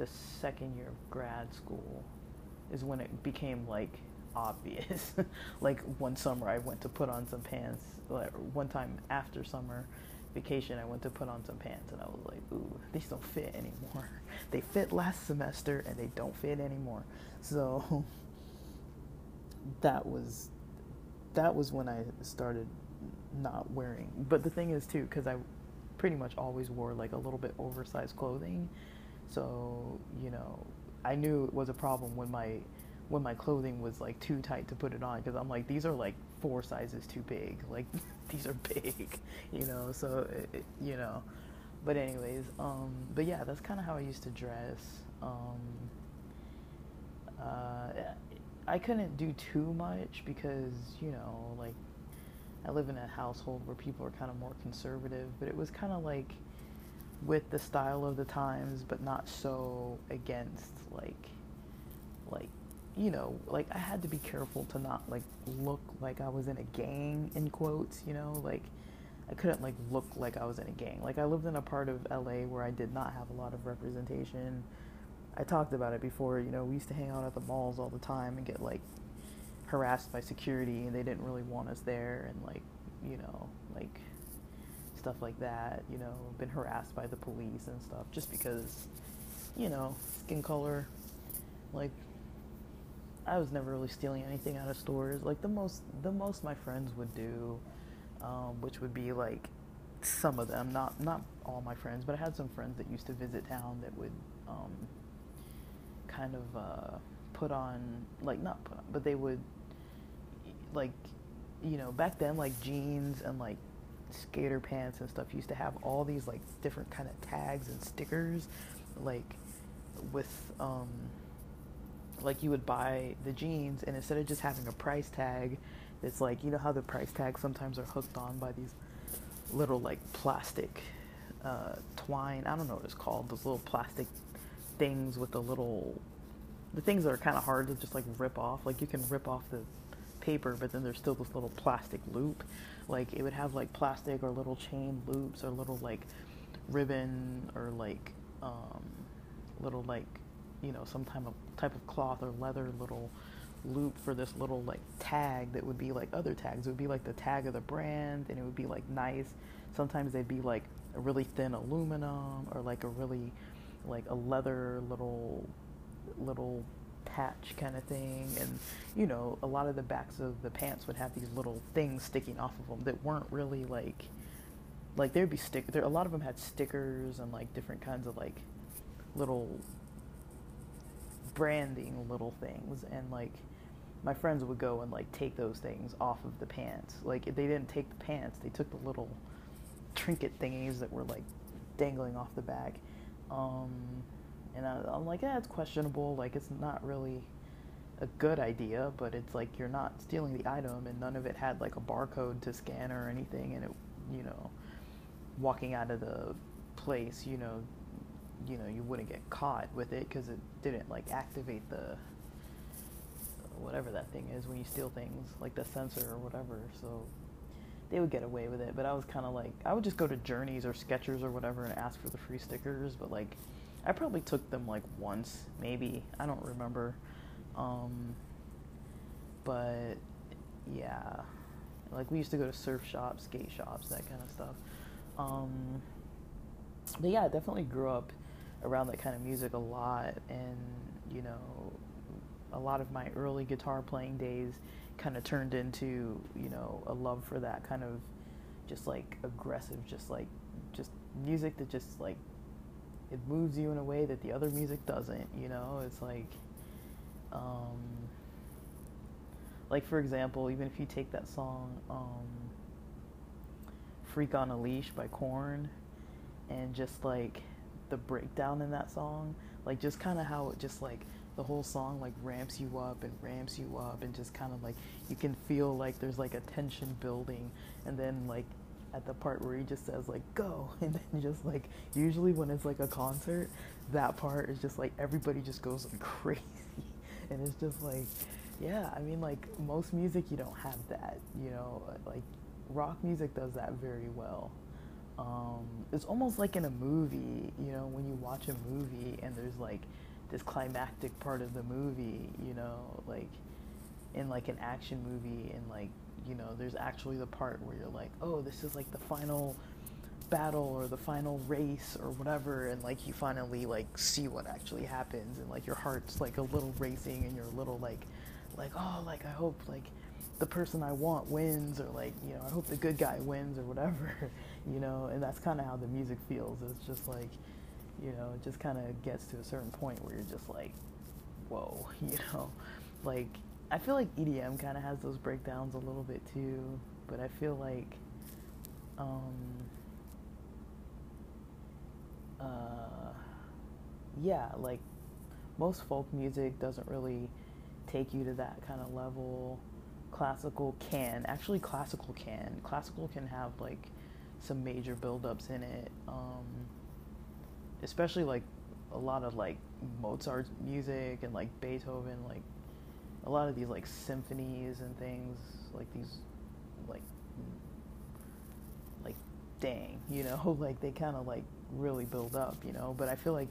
the second year of grad school is when it became like obvious. like one summer I went to put on some pants, like one time after summer vacation I went to put on some pants and I was like, ooh, these don't fit anymore. They fit last semester and they don't fit anymore. So that was that was when I started not wearing. But the thing is too, because I pretty much always wore like a little bit oversized clothing. So you know, I knew it was a problem when my when my clothing was like too tight to put it on because I'm like these are like four sizes too big. Like these are big, you know. So it, you know, but anyways, um, but yeah, that's kind of how I used to dress. Um, uh, I couldn't do too much because you know, like I live in a household where people are kind of more conservative, but it was kind of like with the style of the times, but not so against like like you know, like I had to be careful to not like look like I was in a gang in quotes, you know, like I couldn't like look like I was in a gang. Like I lived in a part of LA where I did not have a lot of representation. I talked about it before, you know, we used to hang out at the malls all the time and get like harassed by security and they didn't really want us there and like, you know, like stuff like that, you know, been harassed by the police and stuff just because, you know, skin color, like I was never really stealing anything out of stores. Like the most, the most my friends would do, um, which would be like some of them, not not all my friends, but I had some friends that used to visit town that would um, kind of uh, put on, like not put on, but they would like, you know, back then like jeans and like skater pants and stuff used to have all these like different kind of tags and stickers, like with um, like you would buy the jeans and instead of just having a price tag it's like you know how the price tags sometimes are hooked on by these little like plastic uh, twine? I don't know what it's called those little plastic things with the little the things that are kind of hard to just like rip off. Like you can rip off the paper but then there's still this little plastic loop like it would have like plastic or little chain loops or little like ribbon or like um, little like you know some type of type of cloth or leather little loop for this little like tag that would be like other tags. It would be like the tag of the brand, and it would be like nice. Sometimes they'd be like a really thin aluminum or like a really like a leather little little patch kind of thing and you know a lot of the backs of the pants would have these little things sticking off of them that weren't really like like there'd be stick there a lot of them had stickers and like different kinds of like little branding little things and like my friends would go and like take those things off of the pants. Like they didn't take the pants they took the little trinket thingies that were like dangling off the back. Um, and I'm like, yeah, it's questionable. Like, it's not really a good idea, but it's like you're not stealing the item, and none of it had like a barcode to scan or anything, and it, you know, walking out of the place, you know, you know, you wouldn't get caught with it because it didn't like activate the whatever that thing is when you steal things, like the sensor or whatever. So they would get away with it, but I was kind of like, I would just go to Journeys or Skechers or whatever and ask for the free stickers, but like I probably took them like once, maybe. I don't remember. Um, but yeah, like we used to go to surf shops, skate shops, that kind of stuff. Um, but yeah, I definitely grew up around that kind of music a lot, and you know, a lot of my early guitar playing days kind of turned into you know a love for that kind of just like aggressive, just like just music that just like it moves you in a way that the other music doesn't. You know, it's like, um, like for example, even if you take that song, um, "Freak on a Leash" by Korn, and just like the breakdown in that song, like just kind of how it just like the whole song like ramps you up and ramps you up and just kind of like you can feel like there's like a tension building and then like at the part where he just says like go and then just like usually when it's like a concert that part is just like everybody just goes crazy. And it's just like yeah i mean like most music you don't have that you know like rock music does that very well. Um, it's almost like in a movie you know when you watch a movie and there's like this climactic part of the movie you know like in like an action movie and like you know, there's actually the part where you're like, oh, this is like the final battle or the final race or whatever and like you finally like see what actually happens and like your heart's like a little racing and you're a little like like oh like I hope like the person I want wins or like you know I hope the good guy wins or whatever you know and that's kind of how the music feels. It's just like you know it just kind of gets to a certain point where you're just like whoa you know like I feel like EDM kind of has those breakdowns a little bit too, but I feel like, um, uh, yeah, like most folk music doesn't really take you to that kind of level. Classical can actually classical can classical can have like some major buildups in it, um, especially like a lot of like Mozart's music and like Beethoven like a lot of these like symphonies and things like these like like dang you know like they kind of like really build up you know? But i feel like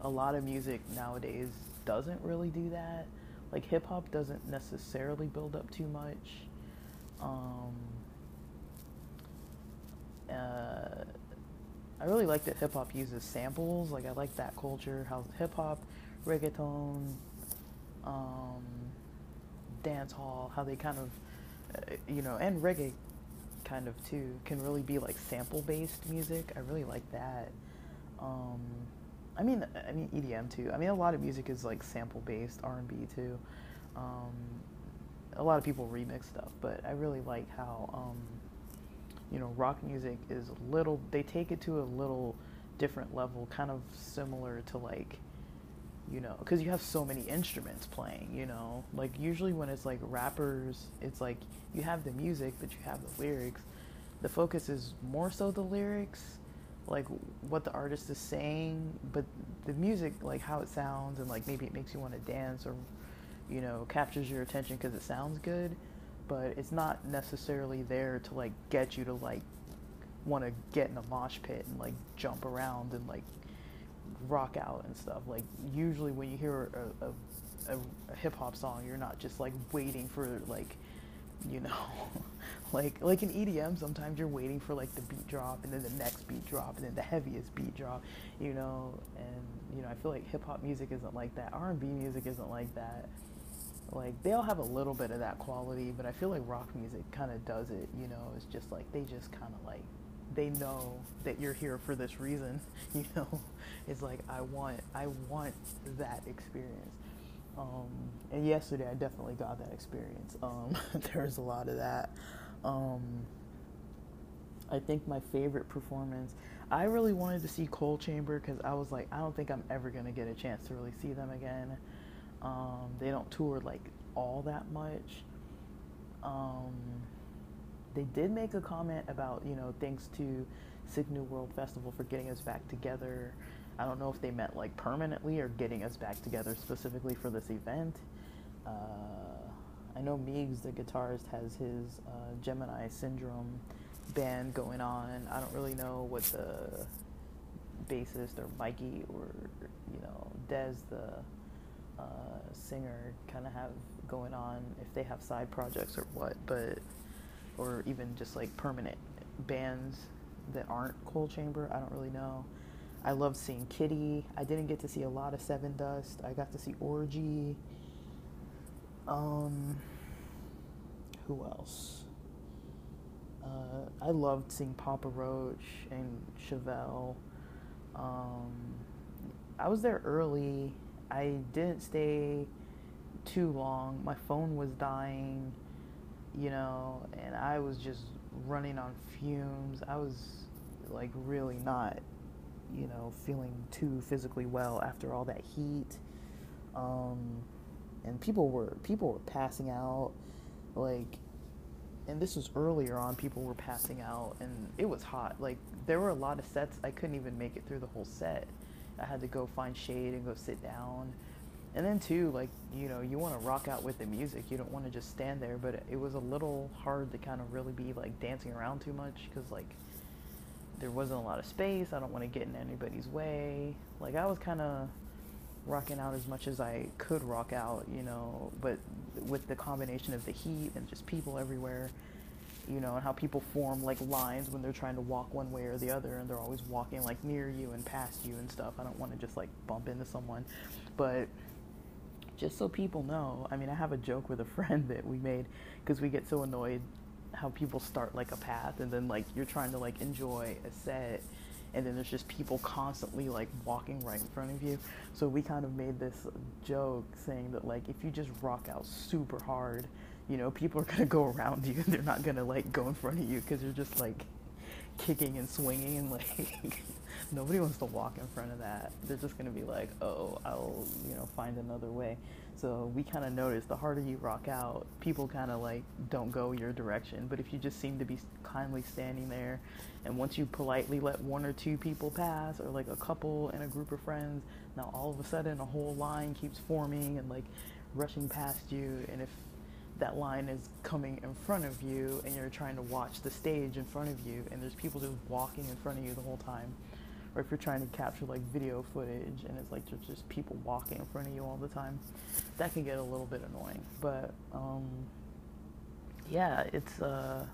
a lot of music nowadays doesn't really do that. Like hip hop doesn't necessarily build up too much. Um uh I really like that hip hop uses samples. Like I like that culture, how hip hop, reggaeton, um, dance hall, how they kind of, uh, you know, and reggae kind of too, can really be like sample based music. I really like that. Um, I mean, I mean EDM too. I mean, a lot of music is like sample based, R and B too. Um, a lot of people remix stuff, but I really like how, um, you know, rock music is a little. They take it to a little different level, kind of similar to like you know, because you have so many instruments playing, you know. Like, usually when it's like rappers, it's like you have the music, but you have the lyrics. The focus is more so the lyrics, like what the artist is saying, but the music, like how it sounds, and like maybe it makes you want to dance or, you know, captures your attention because it sounds good, but it's not necessarily there to like get you to like want to get in a mosh pit and like jump around and like rock out and stuff. Like usually when you hear a, a, a, a hip hop song, you're not just like waiting for like, you know, like like in EDM. Sometimes you're waiting for like the beat drop and then the next beat drop and then the heaviest beat drop, you know. And you know, I feel like hip hop music isn't like that. R and B music isn't like that. Like they all have a little bit of that quality, but I feel like rock music kind of does it. You know, it's just like they just kind of like they know that you're here for this reason you know? It's like i want i want that experience. Um, and yesterday i definitely got that experience. Um, was a lot of that. Um, i think my favorite performance i really wanted to see coal chamber because i was like i don't think i'm ever to get a chance to really see them again. Um, they don't tour like all that much. Um, they did make a comment about, you know, thanks to Sick New World Festival for getting us back together. I don't know if they meant like permanently or getting us back together specifically for this event. Uh, I know Meegs, the guitarist, has his uh, Gemini Syndrome band going on. I don't really know what the bassist or Mikey or, you know, Dez, the uh, singer, kind of have going on, if they have side projects or what, but or even just like permanent bands that aren't Coal Chamber. I don't really know. I loved seeing Kittie. I didn't get to see a lot of Sevendust. I got to see Orgy. Um, who else? Uh, I loved seeing Papa Roach and Chevelle. Um, I was there early. I didn't stay too long. My phone was dying you know, and I was just running on fumes. I was like really not, you know, feeling too physically well after all that heat. Um, and people were people were passing out, like, and this was earlier on. People were passing out, and it was hot. Like there were a lot of sets I couldn't even make it through the whole set. I had to go find shade and go sit down and then too like you know you want to rock out with the music you don't want to just stand there but it was a little hard to kind of really be like dancing around too much because like there wasn't a lot of space i don't want to get in anybody's way. Like i was kind of rocking out as much as i could rock out you know but with the combination of the heat and just people everywhere you know and how people form like lines when they're trying to walk one way or the other and they're always walking like near you and past you and stuff. I don't want to just like bump into someone. But just so people know. I mean, I have a joke with a friend that we made because we get so annoyed how people start like a path and then like you're trying to like enjoy a set and then there's just people constantly like walking right in front of you. So we kind of made this joke saying that like if you just rock out super hard, you know, people are to go around you and they're not to like go in front of you cuz you're just like kicking and swinging and like nobody wants to walk in front of that. They're just going to be like, oh, I'll, you know, find another way. So we kind of noticed the harder you rock out, people kind of like don't go your direction. But if you just seem to be kindly standing there, and once you politely let one or two people pass, or like a couple and a group of friends, now all of a sudden a whole line keeps forming and like rushing past you. And if that line is coming in front of you and you're trying to watch the stage in front of you and there's people just walking in front of you the whole time or if you're trying to capture like video footage and it's like there's just people walking in front of you all the time, that can get a little bit annoying. But um, yeah, it's uh,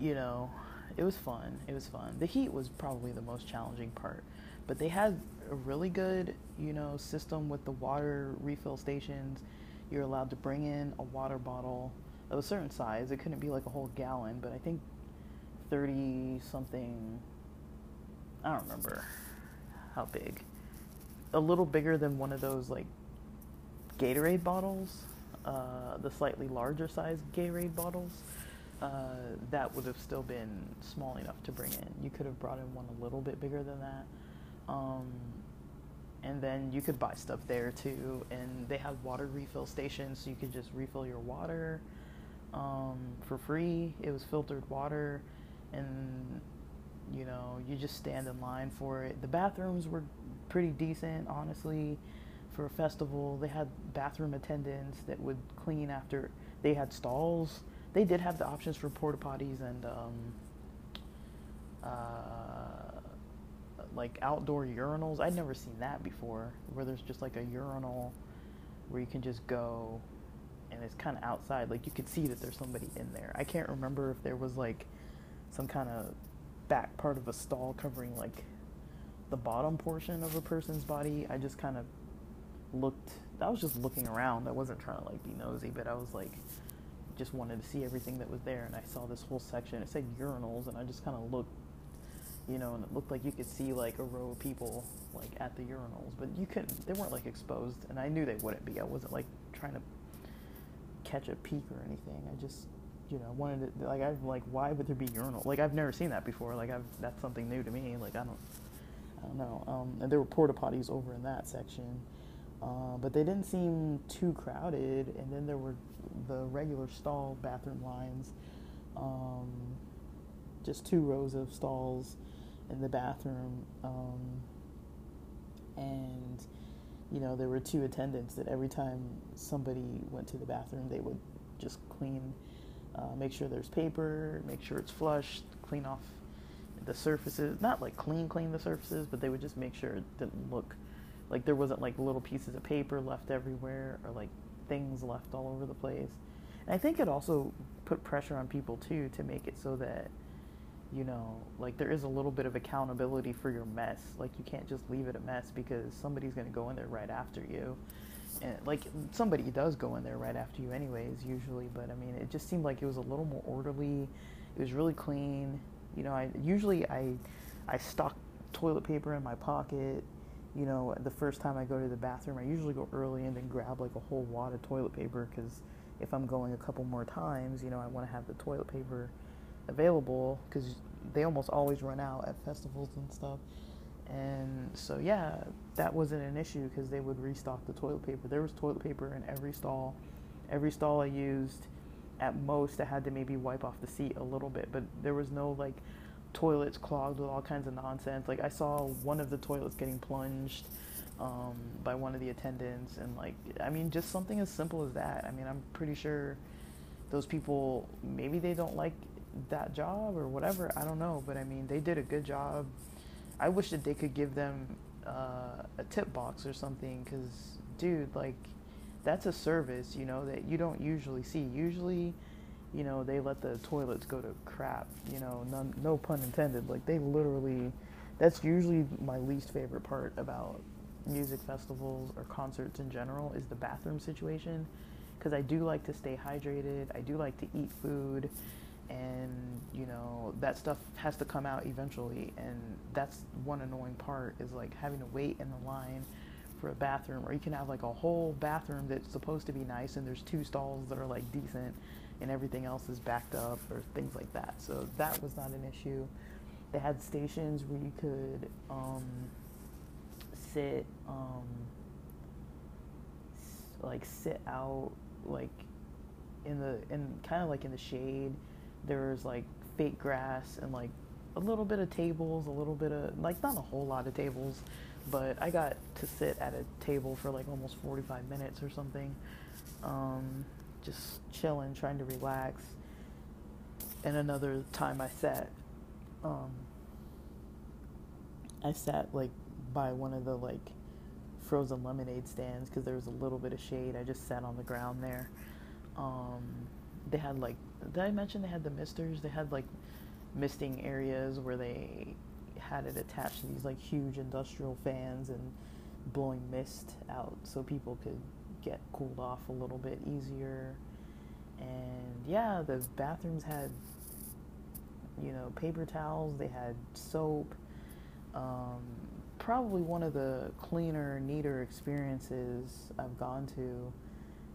you know, it was fun. It was fun. The heat was probably the most challenging part, but they had a really good you know system with the water refill stations. You're allowed to bring in a water bottle of a certain size. It couldn't be like a whole gallon, but I think 30 something I don't remember how big. A little bigger than one of those like Gatorade bottles, uh, the slightly larger size Gatorade bottles. Uh, that would have still been small enough to bring in. You could have brought in one a little bit bigger than that. Um, and then you could buy stuff there too. And they had water refill stations, so you could just refill your water um, for free. It was filtered water, and you know, you just stand in line for it. The bathrooms were pretty decent, honestly, for a festival. They had bathroom attendants that would clean after they had stalls. They did have the options for porta potties and um, uh, like outdoor urinals. I'd never seen that before, where there's just like a urinal where you can just go and it's kind of outside. Like you could see that there's somebody in there. I can't remember if there was like some kind of back part of a stall covering like the bottom portion of a person's body. I just kind of looked. I was just looking around. I wasn't trying to like be nosy, but I was like just wanted to see everything that was there. And I saw this whole section. It said urinals, and I just kind of looked. You know, and it looked like you could see like a row of people like at the urinals, but you couldn't. They weren't like exposed, and I knew they wouldn't be. I wasn't like trying to catch a peek or anything. I just, you know, wanted to like I've like why would there be urinal? Like I've never seen that before. Like I've that's something new to me. Like I don't, I don't know. Um, and there were porta potties over in that section, uh, but they didn't seem too crowded. And then there were the regular stall bathroom lines, um, just two rows of stalls in the bathroom, um, and you know, there were two attendants that every time somebody went to the bathroom, they would just clean, uh, make sure there's paper, make sure it's flush, clean off the surfaces. Not like clean, clean the surfaces, but they would just make sure it didn't look like there wasn't like little pieces of paper left everywhere or like things left all over the place. And I think it also put pressure on people too to make it so that you know, like there is a little bit of accountability for your mess. Like you can't just leave it a mess because somebody's going to go in there right after you. And like somebody does go in there right after you anyways usually, but I mean it just seemed like it was a little more orderly. It was really clean. You know, I usually I I stock toilet paper in my pocket. You know, the first time I go to the bathroom, I usually go early and then grab like a whole wad of toilet paper because if I'm going a couple more times, you know, I want to have the toilet paper available because they almost always run out at festivals and stuff. And so, yeah, that wasn't an issue because they would restock the toilet paper. There was toilet paper in every stall. Every stall I used, at most, I had to maybe wipe off the seat a little bit, but there was no like toilets clogged with all kinds of nonsense. Like, I saw one of the toilets getting plunged um, by one of the attendants, and like, I mean, just something as simple as that. I mean, I'm pretty sure those people maybe they don't like that job or whatever. I don't know, but I mean, they did a good job. I wish that they could give them uh, a tip box or something, because, dude, like, that's a service, you know, that you don't usually see. Usually, you know, they let the toilets go to crap, you know, none, no pun intended. Like, they literally, that's usually my least favorite part about music festivals or concerts in general is the bathroom situation because I do like to stay hydrated. I do like to eat food and you know that stuff has to come out eventually. And that's one annoying part is like having to wait in the line for a bathroom or you can have like a whole bathroom that's supposed to be nice and there's two stalls that are like decent and everything else is backed up or things like that. So that was not an issue. They had stations where you could um, sit um, like sit out like in the in kind of like in the shade there was like fake grass and like a little bit of tables, a little bit of like not a whole lot of tables, but I got to sit at a table for like almost 45 minutes or something, um, just chilling, trying to relax. And another time I sat, um, I sat like by one of the like frozen lemonade stands because there was a little bit of shade. I just sat on the ground there. Um, they had like did I mention they had the misters? They had like misting areas where they had it attached to these like huge industrial fans and blowing mist out so people could get cooled off a little bit easier. And yeah, the bathrooms had you know paper towels. They had soap. Um, probably one of the cleaner, neater experiences I've gone to.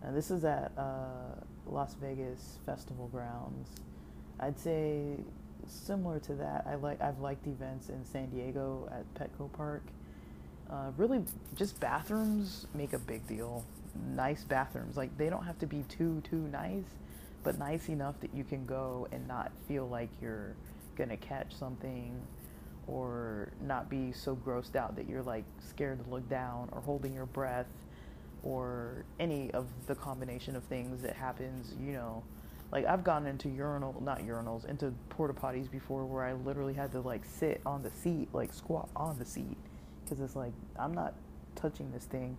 And this is at uh, Las Vegas festival grounds. I'd say similar to that. I like I've liked events in San Diego at Petco Park. Uh, really, just bathrooms make a big deal. Nice bathrooms, like they don't have to be too too nice, but nice enough that you can go and not feel like you're gonna catch something, or not be so grossed out that you're like scared to look down or holding your breath or any of the combination of things that happens, you know, Like I've gotten into urinal, not urinals, into porta potties before where I literally had to like sit on the seat, like squat on the seat, because it's like I'm not touching this thing,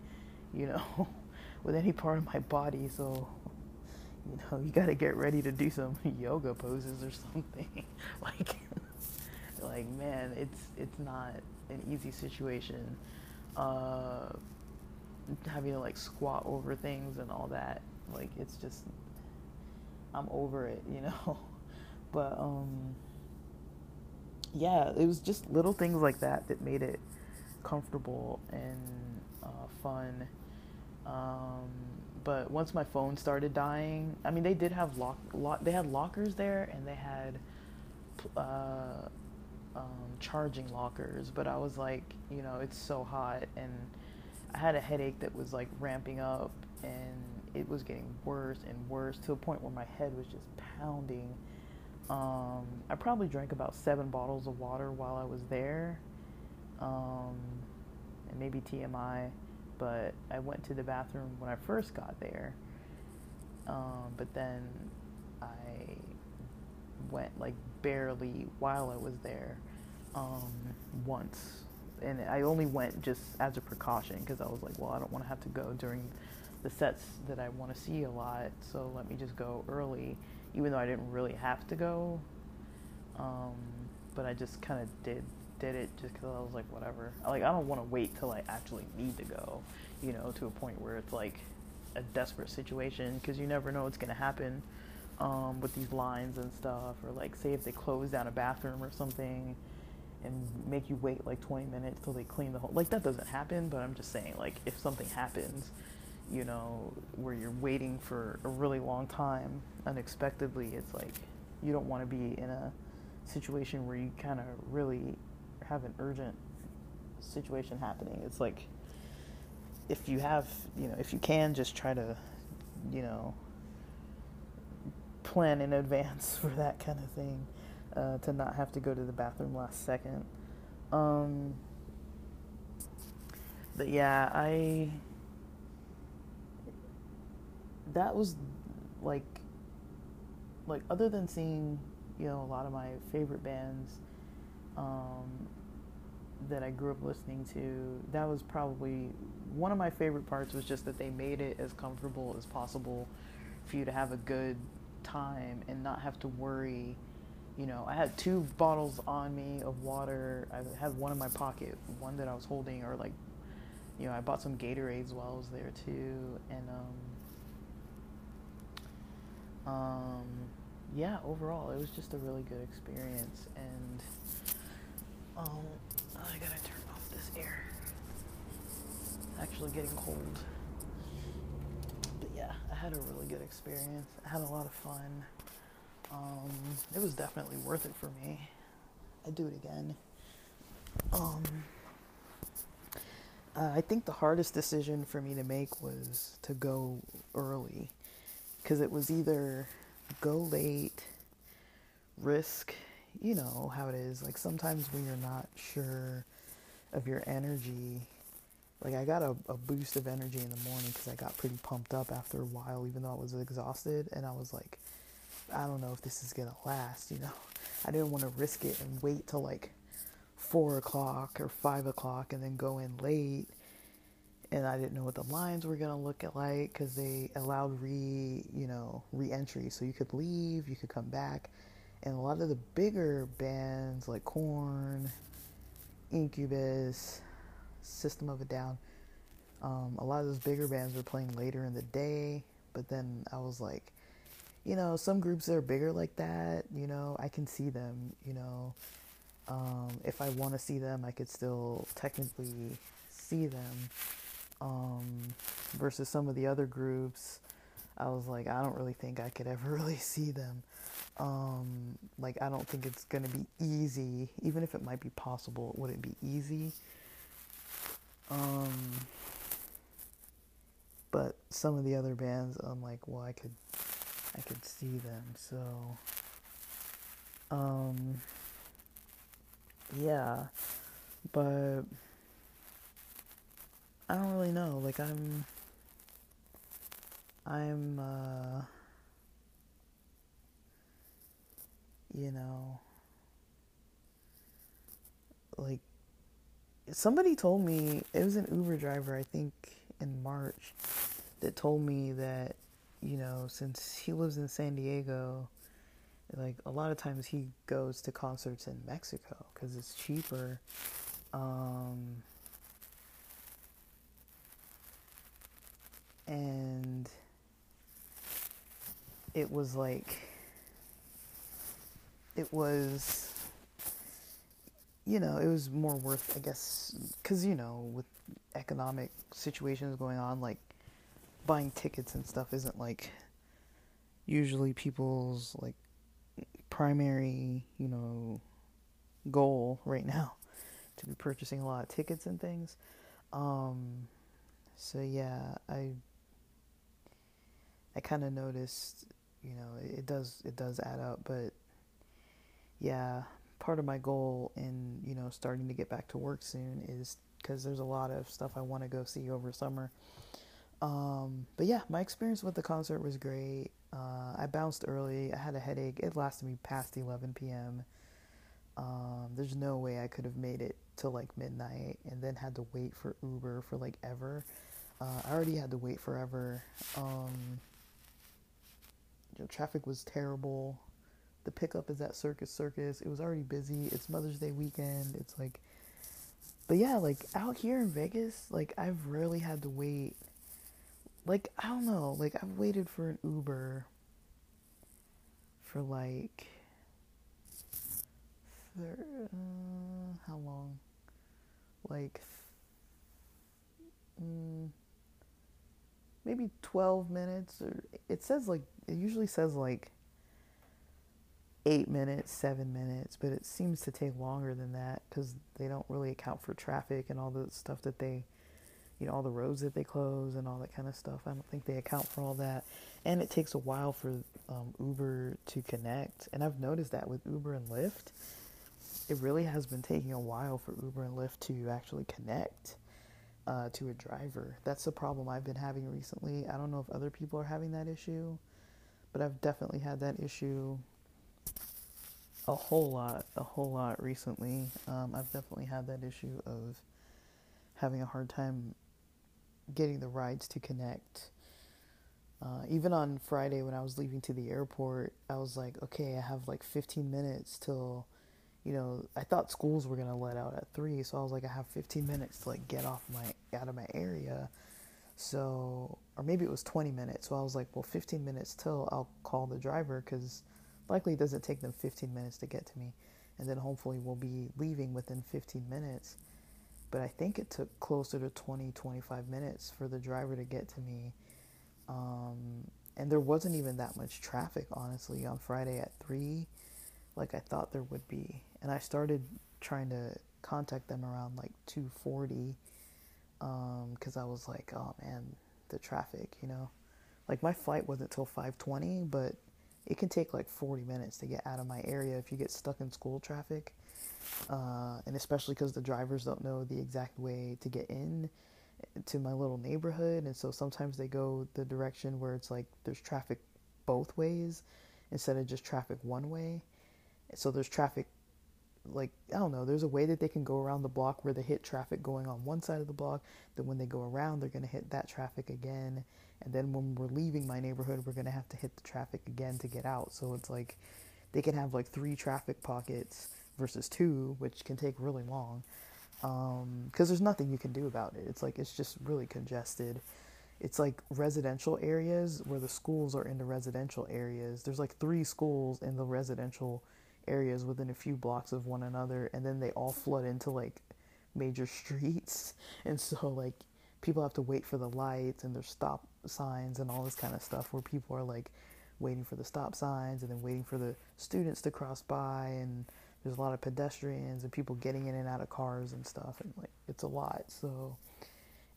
you know, with any part of my body. So, you know, you got to get ready to do some yoga poses or something. like, like man, it's it's not an easy situation. Uh, having to like squat over things and all that. Like it's just I'm over it, you know. But um yeah, it was just little things like that that made it comfortable and uh, fun. Um, but once my phone started dying, I mean, they did have lock, lock they had lockers there and they had uh, um, charging lockers. But I was like, you know, it's so hot and I had a headache that was like ramping up and it was getting worse and worse to a point where my head was just pounding. Um, I probably drank about seven bottles of water while I was there, um, and maybe TMI, but I went to the bathroom when I first got there. Um, but then I went like barely while I was there um, once, and I only went just as a precaution because I was like, well, I don't want to have to go during the sets that I want to see a lot, so let me just go early, even though I didn't really have to go. Um, but I just kind of did did it just because I was like, whatever. Like I don't want to wait till I actually need to go, you know, to a point where it's like a desperate situation because you never know what's gonna happen um, with these lines and stuff, or like say if they close down a bathroom or something and make you wait like 20 minutes till they clean the whole like that doesn't happen but i'm just saying like if something happens you know, where you're waiting for a really long time unexpectedly, it's like you don't want to be in a situation where you kind of really have an urgent situation happening. It's like if you have, you know, if you can just try to, you know, plan in advance for that kind of thing uh, to not have to go to the bathroom last second. Um, but yeah, I that was like like other than seeing you know a lot of my favorite bands um, that I grew up listening to, that was probably one of my favorite parts was just that they made it as comfortable as possible for you to have a good time and not have to worry. You know, I had two bottles on me of water. I had one in my pocket, one that I was holding, or like, you know, I bought some Gatorades while I was there too, and um, um, yeah, overall, it was just a really good experience. And um, I gotta turn off this air. Actually, getting cold. But yeah, I had a really good experience. I had a lot of fun. Um, it was definitely worth it for me. I'd do it again. Um, uh, I think the hardest decision for me to make was to go early because it was either go late, risk, you know how it is. Like sometimes when you're not sure of your energy, like I got a, a boost of energy in the morning because I got pretty pumped up after a while, even though I was exhausted. And I was like, I don't know if this is gonna last, you know. I didn't want to risk it and wait till like four o'clock or five o'clock and then go in late and I didn't know what the lines were gonna look like because they allowed re you know re-entry, so you could leave, you could come back, and a lot of the bigger bands like Korn, Incubus, System of a Down, um, a lot of those bigger bands were playing later in the day. But then I was like, you know, some groups that are bigger like that, you know, I can see them, you know. Um, if I want to see them, I could still technically see them um, versus some of the other groups. I was like, I don't really think I could ever really see them. Um, like, I don't think it's gonna be easy, even if it might be possible. would it be easy. Um, but some of the other bands, I'm like, well, I could, I could see them. So, um, yeah, but I don't really know. Like I'm I'm uh you know, like somebody told me it was an Uber driver, I think in March, that told me that, you know, since he lives in San Diego, like a lot of times he goes to concerts in Mexico because it's cheaper. Um, and it was like it was you know it was more worth i guess because you know with economic situations going on like buying tickets and stuff isn't like usually people's like primary you know goal right now to be purchasing a lot of tickets and things. Um so yeah i i kind of noticed you know it, it does it does add up but yeah part of my goal in you know starting to get back to work soon is because there's a lot of stuff i want to go see over summer um, but yeah my experience with the concert was great uh, i bounced early i had a headache it lasted me past 11 p.m um, there's no way i could have made it till like midnight and then had to wait for uber for like ever uh, i already had to wait forever um, you know, traffic was terrible. The pickup is at Circus Circus. It was already busy. It's Mother's Day weekend. It's like, but yeah, like out here in Vegas, like I've rarely had to wait. Like I don't know, like I've waited for an Uber for like, for, uh, how long? Like, mm, maybe 12 minutes or it says like it usually says like 8 minutes 7 minutes but it seems to take longer than that because they don't really account for traffic and all the stuff that they you know all the roads that they close and all that kind of stuff i don't think they account for all that and it takes a while for um, uber to connect and i've noticed that with uber and lyft it really has been taking a while for uber and lyft to actually connect uh, to a driver. That's the problem I've been having recently. I don't know if other people are having that issue, but I've definitely had that issue a whole lot, a whole lot recently. Um, I've definitely had that issue of having a hard time getting the rides to connect. Uh, even on Friday when I was leaving to the airport, I was like, okay, I have like 15 minutes till you know, I thought schools were gonna let out at three, so I was like, I have 15 minutes to like get off my out of my area. So, or maybe it was 20 minutes. So I was like, well, 15 minutes till I'll call the driver because likely it doesn't take them 15 minutes to get to me, and then hopefully we'll be leaving within 15 minutes. But I think it took closer to 20, 25 minutes for the driver to get to me. Um, and there wasn't even that much traffic, honestly, on Friday at 3 like I thought there would be. And I started trying to contact them around like 2:40 um cuz I was like, "Oh man, the traffic, you know." Like my flight wasn't till 5:20, but it can take like 40 minutes to get out of my area if you get stuck in school traffic. Uh, and especially because the drivers don't know the exact way to get in to my little neighborhood and so sometimes they go the direction where it's like there's traffic both ways instead of just traffic one way so there's traffic like I don't know, there's a way that they can go around the block where they hit traffic going on one side of the block. Then when they go around, they're going to hit that traffic again. And then when we're leaving my neighborhood, we're going to have to hit the traffic again to get out. So it's like they can have like three traffic pockets versus two, which can take really long. Because um, there's nothing you can do about it. It's like it's just really congested. It's like residential areas where the schools are in the residential areas. There's like three schools in the residential areas within a few blocks of one another and then they all flood into like major streets and so like people have to wait for the lights and there's stop signs and all this kind of stuff where people are like waiting for the stop signs and then waiting for the students to cross by and there's a lot of pedestrians and people getting in and out of cars and stuff and like it's a lot so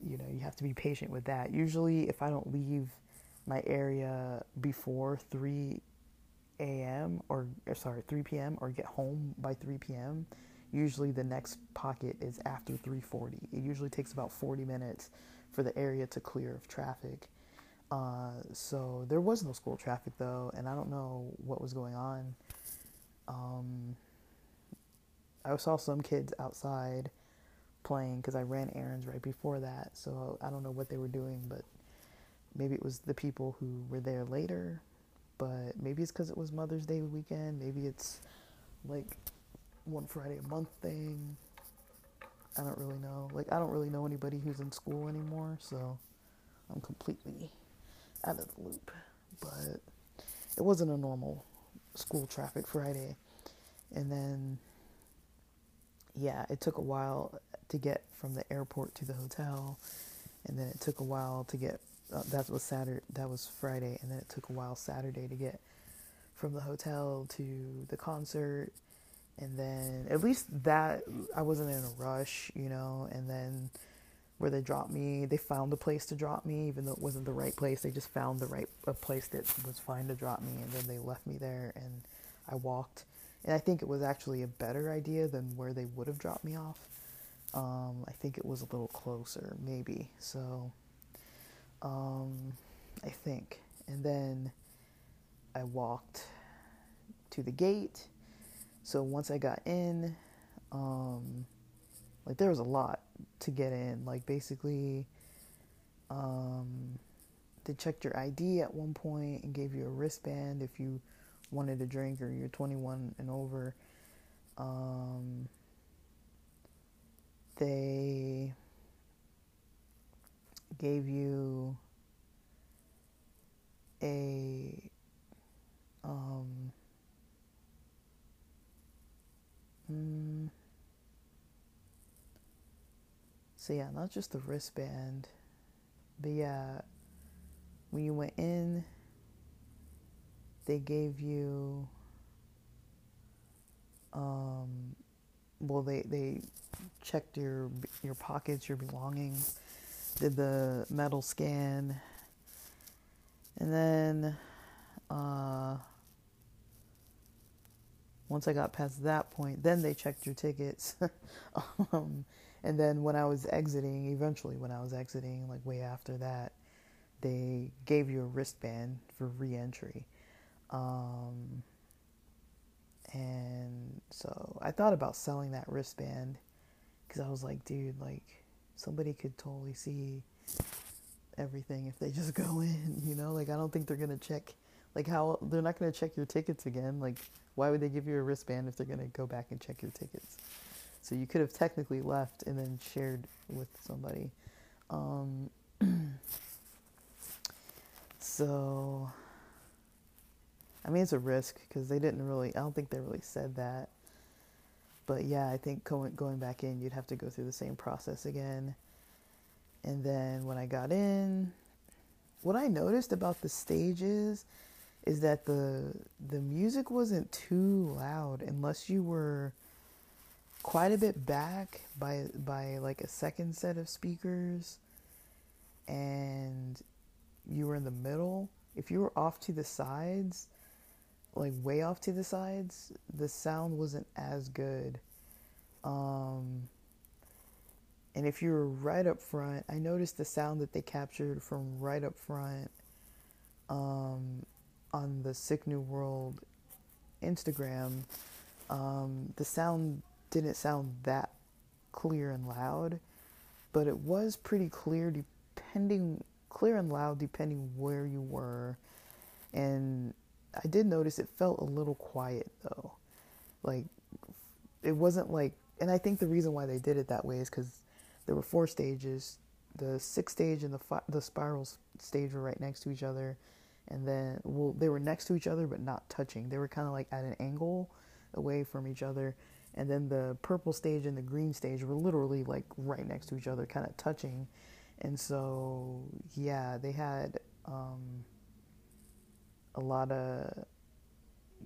you know you have to be patient with that usually if i don't leave my area before 3 a.m. Or, or sorry, 3 p.m. or get home by 3 p.m. Usually the next pocket is after 3:40. It usually takes about 40 minutes for the area to clear of traffic. Uh, so there was no school traffic though, and I don't know what was going on. um, I saw some kids outside playing because I ran errands right before that. So I don't know what they were doing, but maybe it was the people who were there later. But maybe it's because it was Mother's Day weekend. Maybe it's like one Friday a month thing. I don't really know. Like, I don't really know anybody who's in school anymore, so I'm completely out of the loop. But it wasn't a normal school traffic Friday. And then, yeah, it took a while to get from the airport to the hotel. And then it took a while to get, uh, that was Saturday, that was Friday. And then it took a while Saturday to get from the hotel to the concert and then at least that I wasn't in a rush, you know, and then where they dropped me, they found a place to drop me, even though it wasn't the right place. They just found the right a place that was fine to drop me, and then they left me there, and I walked. And I think it was actually a better idea than where they would have dropped me off. Um, I think it was a little closer, maybe. So, um, I think, and then I walked to the gate so once I got in, um, like there was a lot to get in. Like basically, um, they checked your ID at one point and gave you a wristband if you wanted to drink or you're 21 and over. Um, they gave you a um, Mm. So yeah, not just the wristband, but yeah, when you went in, they gave you, um, well, they they checked your your pockets, your belongings, did the metal scan, and then, uh once I got past that point, then they checked your tickets. um, and then when I was exiting, eventually when I was exiting, like way after that, they gave you a wristband for re-entry. Um, and so I thought about selling that wristband because I was like, dude, like somebody could totally see everything if they just go in, you know? Like I don't think they're gonna check like how they're not gonna check your tickets again. Like why would they give you a wristband if they're going to go back and check your tickets? So you could have technically left and then shared with somebody. Um, so, I mean, it's a risk because they didn't really, I don't think they really said that. But yeah, I think going, going back in, you'd have to go through the same process again. And then when I got in, what I noticed about the stages is that the the music wasn't too loud unless you were quite a bit back by by like a second set of speakers and you were in the middle if you were off to the sides like way off to the sides the sound wasn't as good um and if you were right up front i noticed the sound that they captured from right up front um on the Sick New World Instagram, um, the sound didn't sound that clear and loud, but it was pretty clear depending clear and loud depending where you were. And I did notice it felt a little quiet though. Like it wasn't like and I think the reason why they did it that way is cuz there were four stages. The sixth stage and the fi- the spiral stage were right next to each other and then well they were next to each other but not touching they were kind of like at an angle away from each other and then the purple stage and the green stage were literally like right next to each other kind of touching and so yeah they had um, a lot of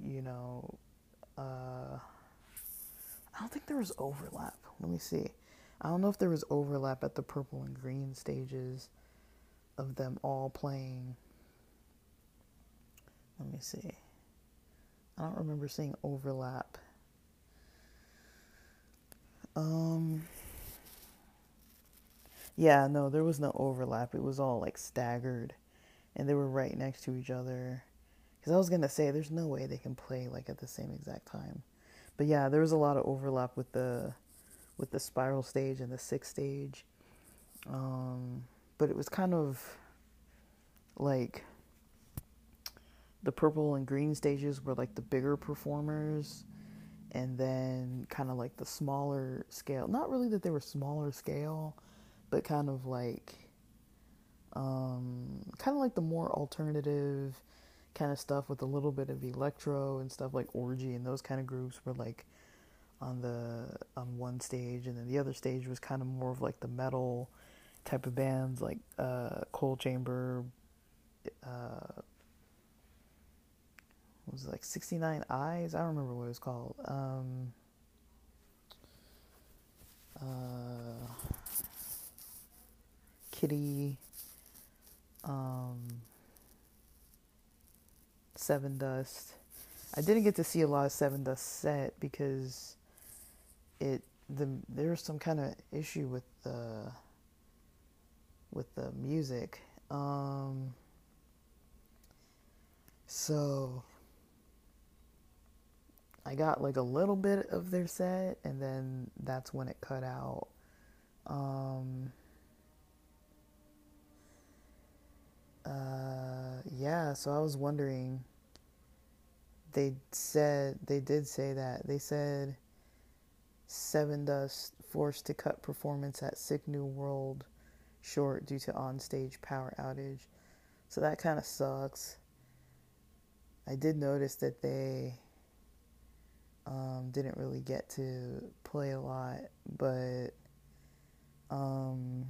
you know uh, i don't think there was overlap let me see i don't know if there was overlap at the purple and green stages of them all playing let me see. I don't remember seeing overlap. Um Yeah, no, there was no overlap. It was all like staggered and they were right next to each other Because I was gonna say, there's no way they can play like at the same exact time. But yeah, there was a lot of overlap with the with the spiral stage and the sixth stage. Um, but it was kind of like the purple and green stages were like the bigger performers and then kind of like the smaller scale not really that they were smaller scale but kind of like um, kind of like the more alternative kind of stuff with a little bit of electro and stuff like orgy and those kind of groups were like on the on one stage and then the other stage was kind of more of like the metal type of bands like uh, Coal Chamber uh, was like 69 eyes? I don't remember what it was called. Um, uh, Kittie um, Sevendust i didn't get to see a lot of Sevendust set because it the there was some kind of issue with the with the music um, so I got like a little bit of their set, and then that's when it cut out. Um, uh, yeah, so I was wondering. They said they did say that they said Sevendust forced to cut performance at Sick New World short due to onstage power outage. So that kind of sucks. I did notice that they um, didn't really get to play a lot, but um,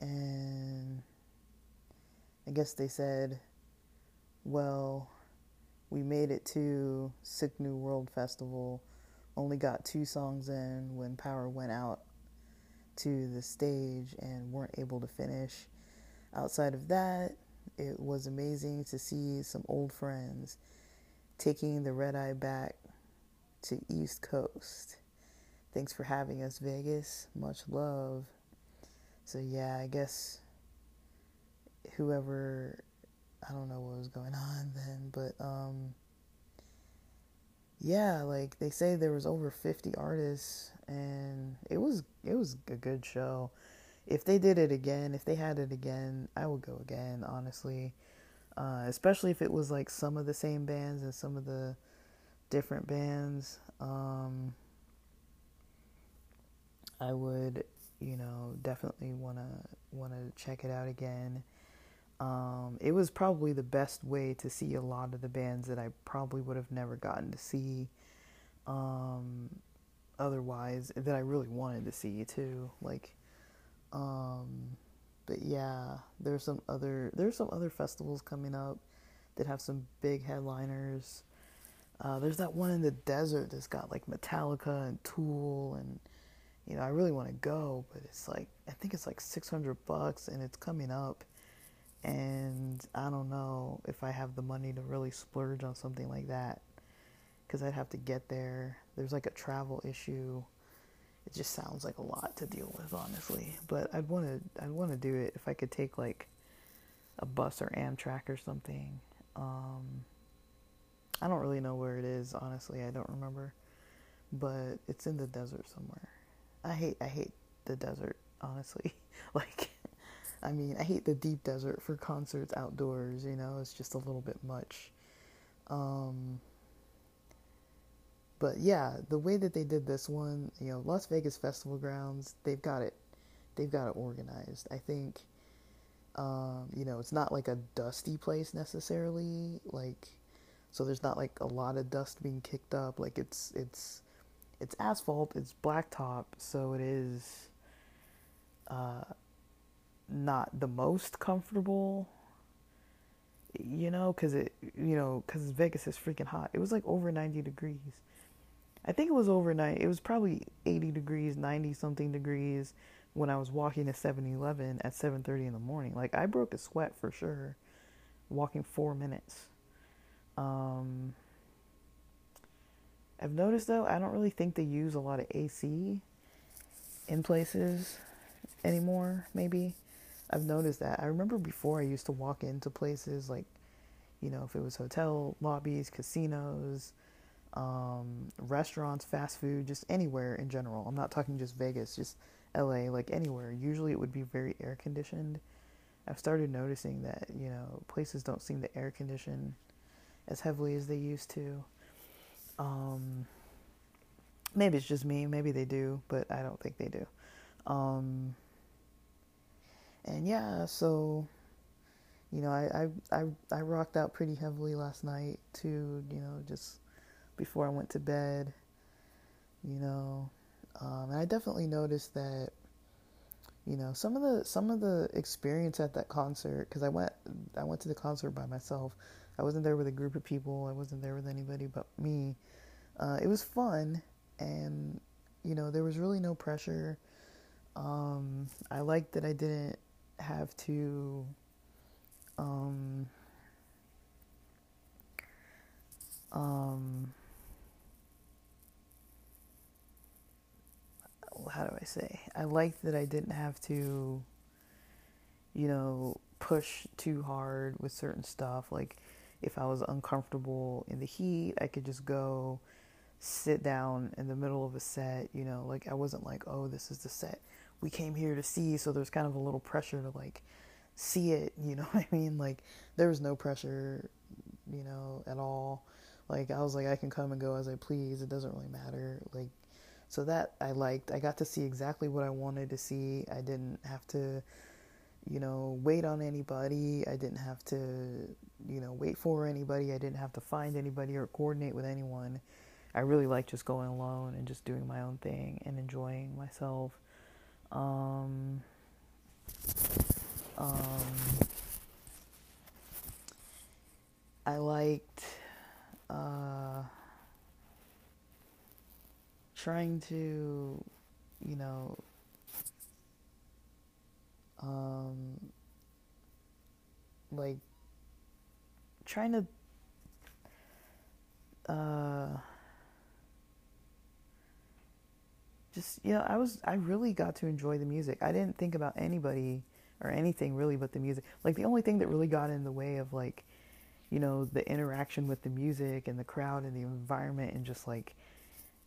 and I guess they said, well, we made it to Sick New World Festival, only got two songs in when power went out to the stage and weren't able to finish. Outside of that, it was amazing to see some old friends taking the red eye back to East Coast. Thanks for having us, Vegas. Much love. So, yeah, I guess whoever, I don't know what was going on then, but, um, yeah, like they say there was over 50 artists and it was it was a good show if they did it again, if they had it again, I would go again, honestly. Uh, especially if it was like some of the same bands and some of the different bands. Um, I would, you know, definitely wanna wanna check it out again. Um, it was probably the best way to see a lot of the bands that I probably would have never gotten to see. Um, otherwise, that I really wanted to see too. Like, um, but yeah, there's some other there's some other festivals coming up that have some big headliners. Uh, there's that one in the desert that's got like Metallica and Tool and you know I really want to go, but it's like I think it's like 600 bucks and it's coming up, and I don't know if I have the money to really splurge on something like that because I'd have to get there. There's like a travel issue it just sounds like a lot to deal with, honestly. But I'd want to I'd want to do it if I could take like a bus or Amtrak or something. Um, I don't really know where it is, honestly. I don't remember, but it's in the desert somewhere. I hate I hate the desert, honestly. like, I mean, I hate the deep desert for concerts outdoors. You know, it's just a little bit much. Um, but yeah, the way that they did this one, you know, Las Vegas Festival Grounds, they've got it, they've got it organized. I think, um, you know, it's not like a dusty place necessarily, like, so there's not like a lot of dust being kicked up. Like it's it's it's asphalt, it's blacktop, so it is uh, not the most comfortable you know, because it, you know, because Vegas is freaking hot. It was like over 90 degrees. I think it was overnight. It was probably 80 degrees, 90 something degrees when I was walking to 7-Eleven at 7:30 in the morning. Like I broke a sweat for sure walking 4 minutes. Um I've noticed though, I don't really think they use a lot of AC in places anymore, maybe. I've noticed that. I remember before I used to walk into places like, you know, if it was hotel lobbies, casinos, um, restaurants, fast food, just anywhere in general. I'm not talking just Vegas, just LA, like anywhere. Usually it would be very air conditioned. I've started noticing that, you know, places don't seem to air condition as heavily as they used to. Um, maybe it's just me, maybe they do, but I don't think they do. Um, and yeah, so you know, I, I I I rocked out pretty heavily last night too. You know, just before I went to bed. You know, um, and I definitely noticed that. You know, some of the some of the experience at that concert because I went I went to the concert by myself. I wasn't there with a group of people. I wasn't there with anybody but me. Uh, it was fun, and you know, there was really no pressure. Um, I liked that I didn't have to um, um, how do I say? I liked that I didn't have to, you know, push too hard with certain stuff. Like, if I was uncomfortable in the heat, I could just go sit down in the middle of a set, you know, like I wasn't like, oh, this is the set we came here to see, so there's kind of a little pressure to like see it, you know what I mean? Like there was no pressure, you know, at all. Like I was like I can come and go as I please. It doesn't really matter. Like so that I liked. I got to see exactly what I wanted to see. I didn't have to you know, wait on anybody. I didn't have to, you know, wait for anybody. I didn't have to find anybody or coordinate with anyone. I really like just going alone and just doing my own thing and enjoying myself. Um, um, I liked uh, trying to, you know, um, like trying to uh, just you know i was i really got to enjoy the music. I didn't think about anybody or anything really but the music. Like the only thing that really got in the way of like you know the interaction with the music and the crowd and the environment and just like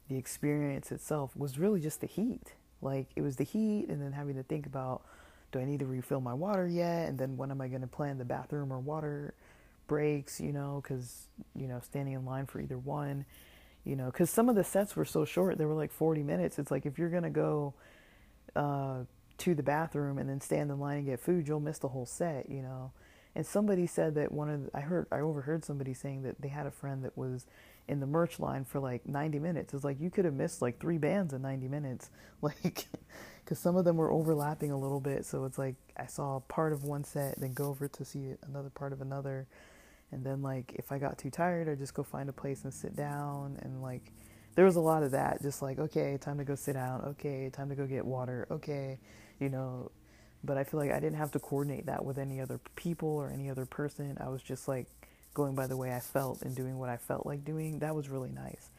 the experience itself was really just the heat. Like it was the heat and then having to think about do i need to refill my water yet? And then when am i going to plan the bathroom or water breaks you know because you know standing in line for either one you know, because some of the sets were so short, they were like 40 minutes. It's like if you're going to go uh, to the bathroom and then stand in line and get food, you'll miss the whole set, you know. And somebody said that one of the, I heard, I overheard somebody saying that they had a friend that was in the merch line for like 90 minutes. It's like you could have missed like three bands in 90 minutes, like, because some of them were overlapping a little bit. So it's like I saw part of one set, then go over to see another part of another and then like if I got too tired, I'd just go find a place and sit down and like there was a lot of that. Just like, okay, time to go sit down, okay, time to go get water, okay, you know. But I feel like I didn't have to coordinate that with any other people or any other person. I was just like going by the way I felt and doing what I felt like doing. That was really nice.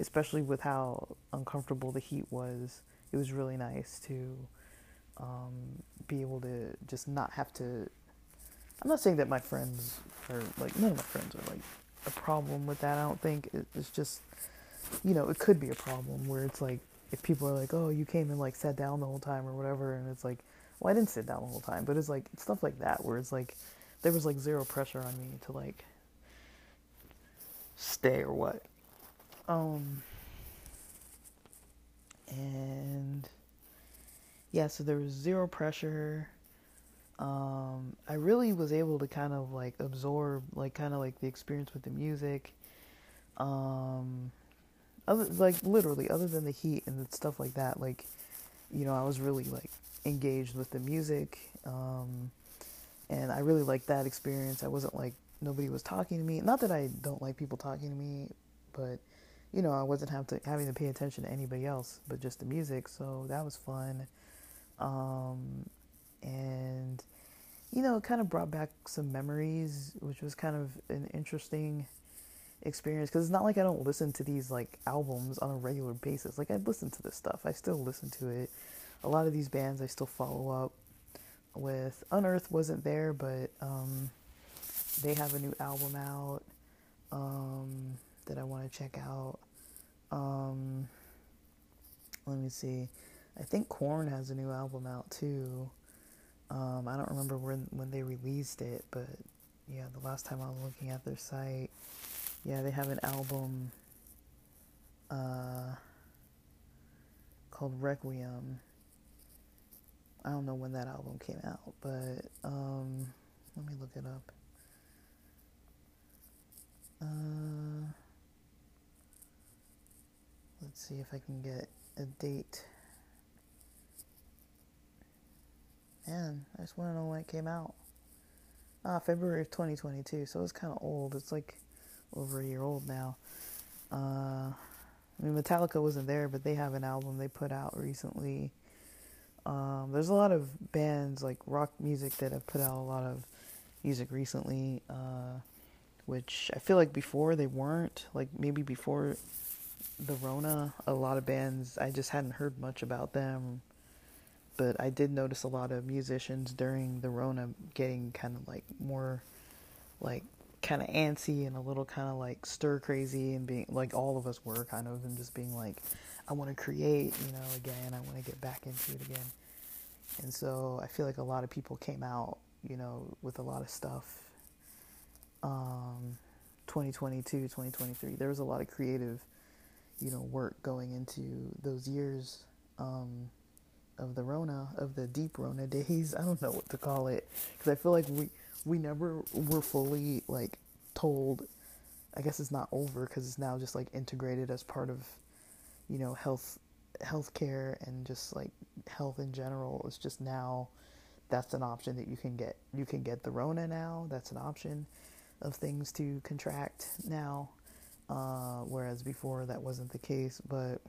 Especially with how uncomfortable the heat was. It was really nice to um, be able to just not have to I'm not saying that my friends are like none of my friends are like a problem with that. I don't think it's just you know it could be a problem where it's like if people are like oh you came and like sat down the whole time or whatever and it's like well I didn't sit down the whole time but it's like stuff like that where it's like there was like zero pressure on me to like stay or what um and yeah so there was zero pressure um, I really was able to kind of like absorb like kind of like the experience with the music. Um, other like literally other than the heat and stuff like that, like you know I was really like engaged with the music, um, and I really liked that experience. I wasn't like nobody was talking to me. Not that I don't like people talking to me, but you know I wasn't have to, having to pay attention to anybody else, but just the music. So that was fun. Um, and you know, it kind of brought back some memories, which was kind of an interesting experience because it's not like I don't listen to these like albums on a regular basis. Like I listen to this stuff, I still listen to it. a lot of these bands I still follow up with. Unearth wasn't there, but um, they have a new album out um, that I want to check out. Um, let me see. I think Korn has a new album out too. Um, I don't remember when when they released it, but yeah, the last time I was looking at their site, yeah, they have an album uh, called Requiem. I don't know when that album came out, but um, let me look it up. Uh, let's see if I can get a date. Man, I just want to know when it came out. Ah, February of 2022, so it's kind of old. It's like over a year old now. Uh, I mean, Metallica wasn't there, but they have an album they put out recently. Um, there's a lot of bands like rock music that have put out a lot of music recently, uh, which I feel like before they weren't. Like maybe before the Rona, a lot of bands I just hadn't heard much about them. But I did notice a lot of musicians during the Rona getting kind of like more like kind of antsy and a little kind of like stir crazy and being like all of us were kind of and just being like I want to create, you know, again, I want to get back into it again. And so I feel like a lot of people came out, you know, with a lot of stuff. Um 2022, 2023. There was a lot of creative, you know, work going into those years um of the Rona, of the deep Rona days. I don't know what to call it. Because I feel like we we never were fully like told i guess it's not over because it's now just like integrated as part of you know health healthcare and just like health in general. It's just now that's an option that you can get you can get the rona now. That's an option of things to contract now uh, whereas before that wasn't the case but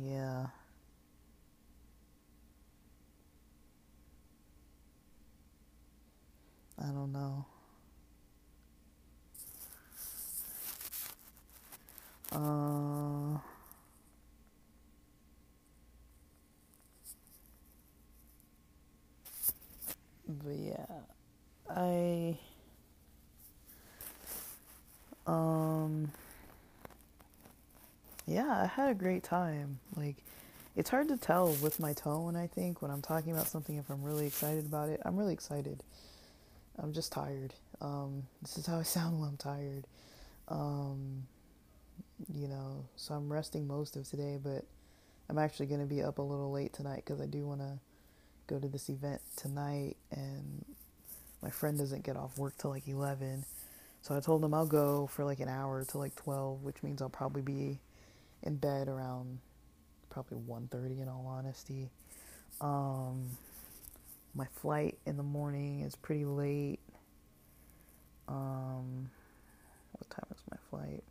yeah I don't know. Uh, but yeah, I um yeah, I had a great time. Like it's hard to tell with my tone, I think, when I'm talking about something if I'm really excited about it. I'm really excited. I'm just tired. Um, this is how I sound when I'm tired. Um, you know, so I'm resting most of today, but I'm actually going to be up a little late tonight because I do want to go to this event tonight, and my friend doesn't get off work till like 11. So I told him I'll go for like an hour to like 12, which means I'll probably be in bed around probably 1:30 in all honesty. Um, my flight in the morning is pretty late. Um, what time is my flight?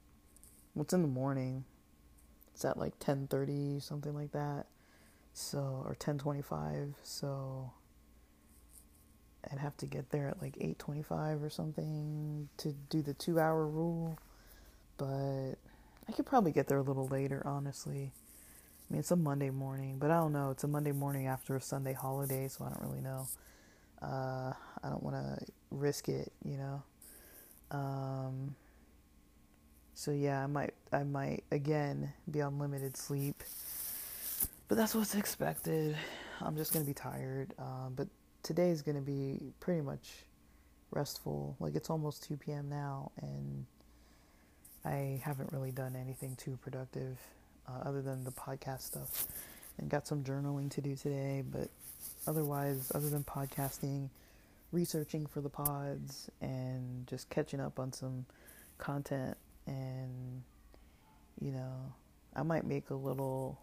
What's in the morning? It's at like ten thirty, something like that. So or ten twenty five. So I'd have to get there at like eight twenty five or something to do the two hour rule. But I could probably get there a little later, honestly. I mean, it's a Monday morning, but I don't know. It's a Monday morning after a Sunday holiday, so I don't really know. Uh, I don't want to risk it, you know. Um, so yeah, I might, I might again be on limited sleep, but that's what's expected. I'm just gonna be tired. Um, but today is gonna be pretty much restful. Like it's almost 2 p.m. now, and I haven't really done anything too productive uh, other than the podcast stuff. And got some journaling to do today, but otherwise, other than podcasting, researching for the pods, and just catching up on some content, and you know, I might make a little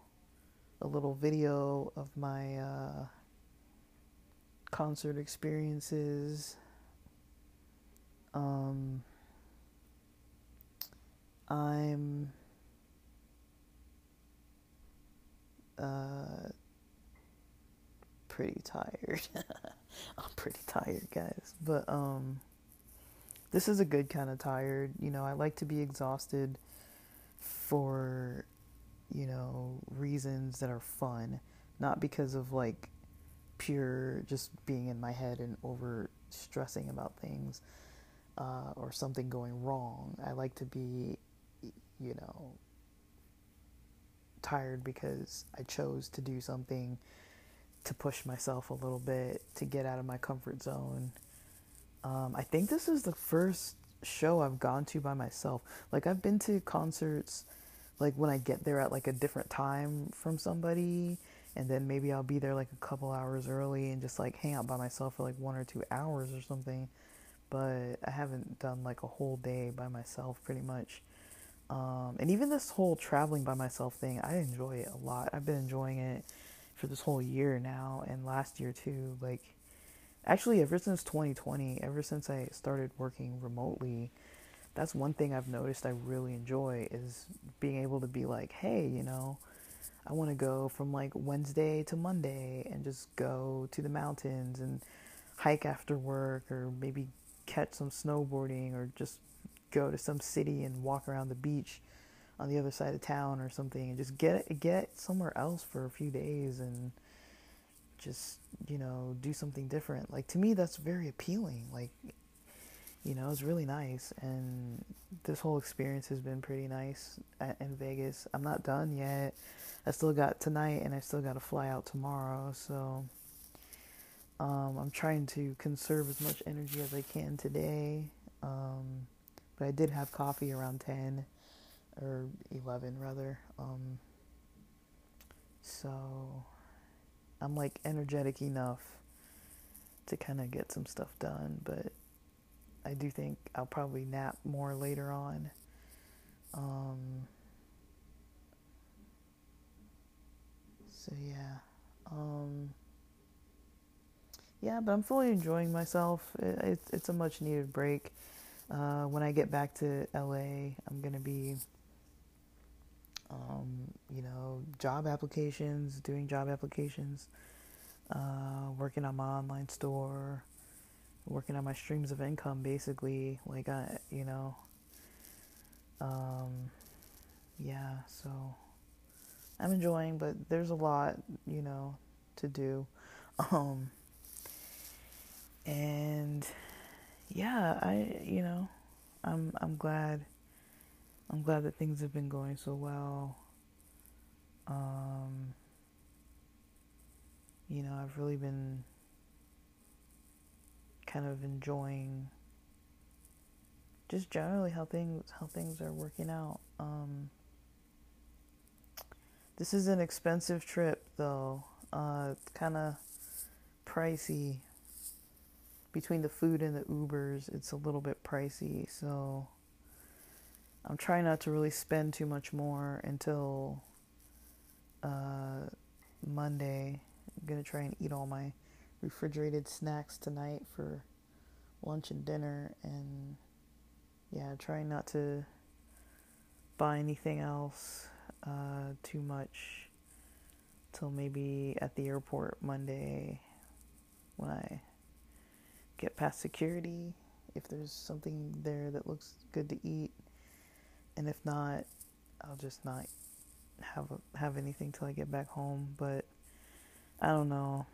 a little video of my uh, concert experiences. Um, I'm uh, pretty tired. I'm pretty tired, guys. But um, this is a good kind of tired. You know, I like to be exhausted for, you know, reasons that are fun, not because of like pure just being in my head and over stressing about things uh, or something going wrong. I like to be, you know, tired because I chose to do something to push myself a little bit, to get out of my comfort zone. Um, I think this is the first show I've gone to by myself. Like, I've been to concerts, like, when I get there at like a different time from somebody, and then maybe I'll be there like a couple hours early and just like hang out by myself for like one or two hours or something. But I haven't done like a whole day by myself pretty much. Um, and even this whole traveling by myself thing, I enjoy it a lot. I've been enjoying it for this whole year now and last year too. Like, actually, ever since 2020, ever since I started working remotely, that's one thing I've noticed I really enjoy is being able to be like, hey, you know, I want to go from like Wednesday to Monday and just go to the mountains and hike after work or maybe catch some snowboarding or just go to some city and walk around the beach on the other side of town or something and just get get somewhere else for a few days and just you know do something different. Like to me that's very appealing. Like you know it's really nice. And this whole experience has been pretty nice in Vegas. I'm not done yet. I still got tonight and I still got to fly out tomorrow. So um, I'm trying to conserve as much energy as I can today. Um, but I did have coffee around 10 or 11 rather. Um, so I'm like energetic enough to kind of get some stuff done, but I do think I'll probably nap more later on. Um, so yeah. Um, yeah, but I'm fully enjoying myself. It, it, it's a much needed break. Uh, when I get back to LA, I'm going to be um, you know, job applications, doing job applications, uh, working on my online store, working on my streams of income, basically. Like, I, you know, um, yeah, so I'm enjoying, but there's a lot, you know, to do. Um, and yeah, I, you know, I'm, I'm glad I'm glad that things have been going so well. Um, you know, I've really been kind of enjoying just generally how things how things are working out. Um, this is an expensive trip though. Uh, kind of pricey. Between the food and the Ubers, it's a little bit pricey. So I'm trying not to really spend too much more until uh, Monday. I'm gonna try and eat all my refrigerated snacks tonight for lunch and dinner, and yeah, trying not to buy anything else uh, too much till maybe at the airport Monday when I get past security. If there's something there that looks good to eat, and if not, I'll just not have have anything till I get back home. But I don't know.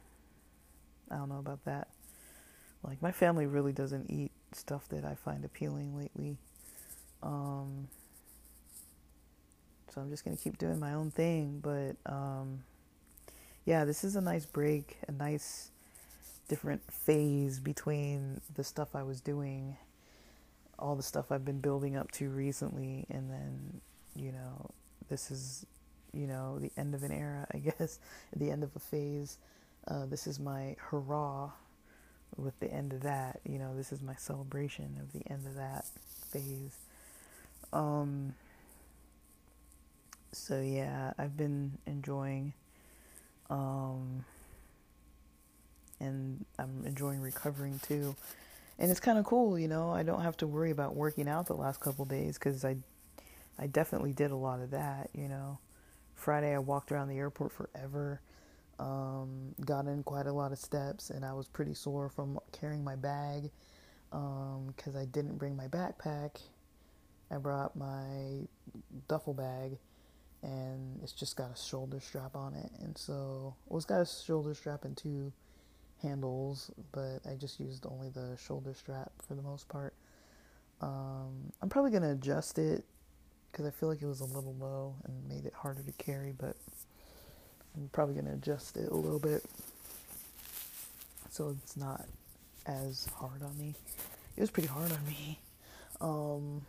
I don't know about that. Like my family really doesn't eat stuff that I find appealing lately. Um, so I'm just gonna keep doing my own thing. But um, yeah, this is a nice break, a nice different phase between the stuff I was doing all the stuff I've been building up to recently, and then, you know, this is, you know, the end of an era, I guess, the end of a phase. Uh, this is my hurrah with the end of that. You know, this is my celebration of the end of that phase. Um, so yeah, I've been enjoying, um, and I'm enjoying recovering too and it's kind of cool, you know. I don't have to worry about working out the last couple days because I, I definitely did a lot of that, you know. Friday I walked around the airport forever, um, got in quite a lot of steps, and I was pretty sore from carrying my bag because um, I didn't bring my backpack. I brought my duffel bag, and it's just got a shoulder strap on it. And so, well, it's got a shoulder strap and two handles, but I just used only the shoulder strap for the most part. Um, I'm probably going to adjust it because I feel like it was a little low and made it harder to carry, but I'm probably going to adjust it a little bit so it's not as hard on me. It was pretty hard on me. Um,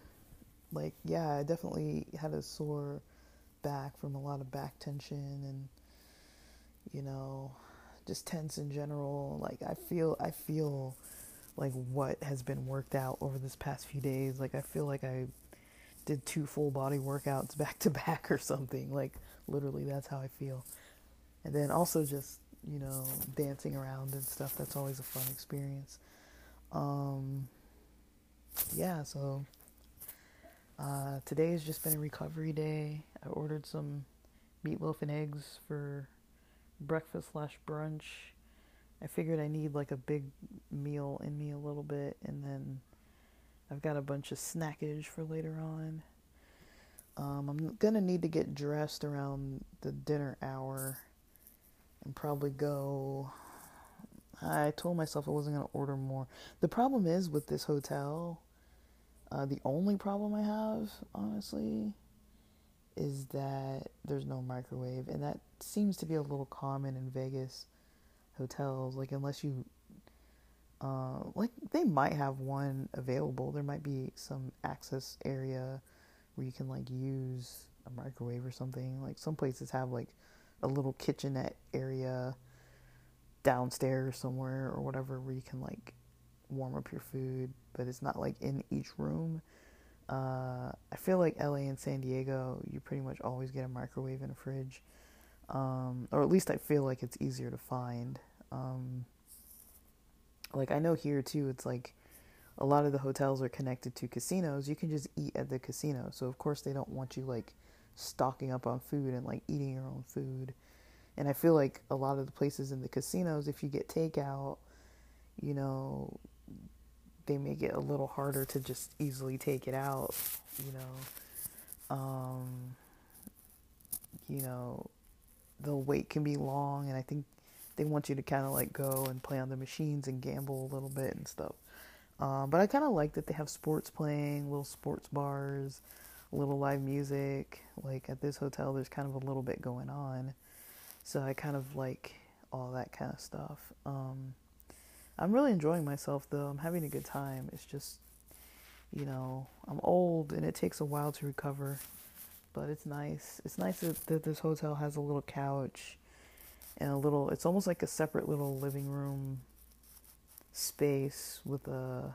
like, yeah, I definitely had a sore back from a lot of back tension and, you know, just tense in general. Like, I feel, I feel like what has been worked out over this past few days. Like, I feel like I did two full body workouts back to back or something. Like, literally, that's how I feel. And then also just, you know, dancing around and stuff. That's always a fun experience. Um, yeah, so uh, today has just been a recovery day. I ordered some meatloaf and eggs for breakfast slash brunch. I figured I need like a big meal in me a little bit, and then I've got a bunch of snackage for later on. Um, I'm gonna need to get dressed around the dinner hour and probably go. I told myself I wasn't to order more. The problem is with this hotel, uh, the only problem I have, honestly, is that there's no microwave. And that seems to be a little common in Vegas hotels. Like, unless you. Uh, like, they might have one available. There might be some access area where you can, like, use a microwave or something. Like, some places have, like, a little kitchenette area downstairs somewhere or whatever where you can like warm up your food, but it's not like in each room. Uh, I feel like LA and San Diego, you pretty much always get a microwave and a fridge, um, or at least I feel like it's easier to find. Um, like I know here too, it's like a lot of the hotels are connected to casinos. You can just eat at the casino, so of course they don't want you like stocking up on food and like eating your own food. And I feel like a lot of the places in the casinos, if you get takeout, you know, they make it a little harder to just easily take it out, you know. Um, you know, the wait can be long, and I think they want you to kind of like go and play on the machines and gamble a little bit and stuff. Um, but I kind of like that they have sports playing, little sports bars little live music. Like at this hotel, there's kind of a little bit going on. So I kind of like all that kind of stuff. Um, I'm really enjoying myself though. I'm having a good time. It's just, you know, I'm old and it takes a while to recover, but it's nice. It's nice that, that this hotel has a little couch and a little, it's almost like a separate little living room space with a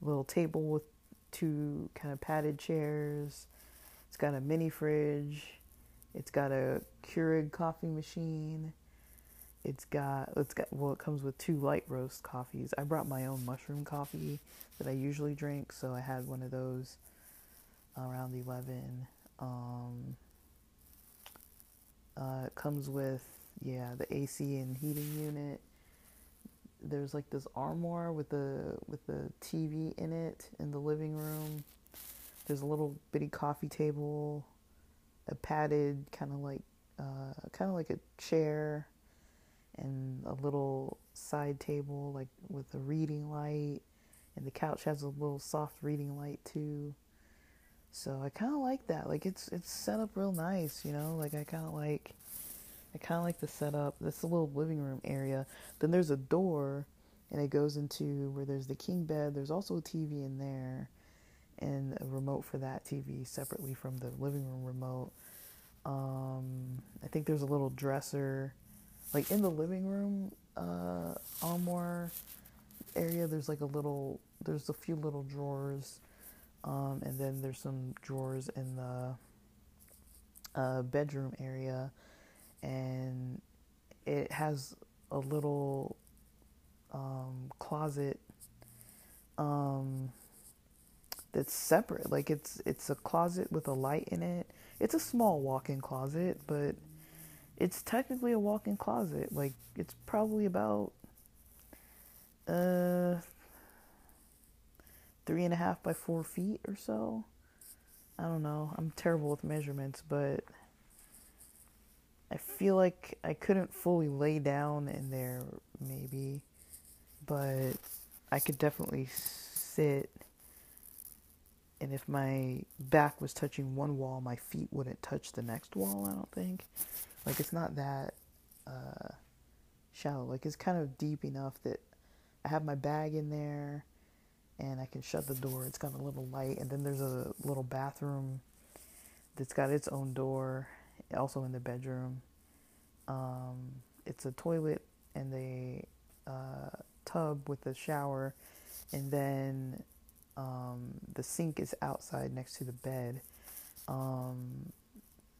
little table with two kind of padded chairs. It's got a mini fridge. It's got a Keurig coffee machine. It's got it's got well it comes with two light roast coffees. I brought my own mushroom coffee that I usually drink, so I had one of those around 11. Um, uh, it comes with yeah the AC and heating unit there's like this armoire with the with the TV in it in the living room. There's a little bitty coffee table, a padded kind of like uh, kind of like a chair, and a little side table like with a reading light, and the couch has a little soft reading light too. So I kind of like that. Like it's it's set up real nice, you know. Like I kind of like I kind of like the setup. This little living room area. Then there's a door, and it goes into where there's the king bed. There's also a TV in there, and a remote for that TV separately from the living room remote. Um, I think there's a little dresser, like in the living room uh, armoire area. There's like a little. There's a few little drawers, um, and then there's some drawers in the uh, bedroom area and it has a little um, closet um, that's separate. Like it's it's a closet with a light in it. It's a small walk-in closet, but it's technically a walk-in closet. Like it's probably about uh three and a half by four feet or so. I don't know. I'm terrible with measurements, but I feel like I couldn't fully lay down in there, maybe, but I could definitely sit. And if my back was touching one wall, my feet wouldn't touch the next wall, I don't think. Like, it's not that uh, shallow. Like, it's kind of deep enough that I have my bag in there and I can shut the door. It's got a little light, and then there's a little bathroom that's got its own door, also in the bedroom. Um, it's a toilet and a uh, tub with a shower, and then um, the sink is outside next to the bed. Um,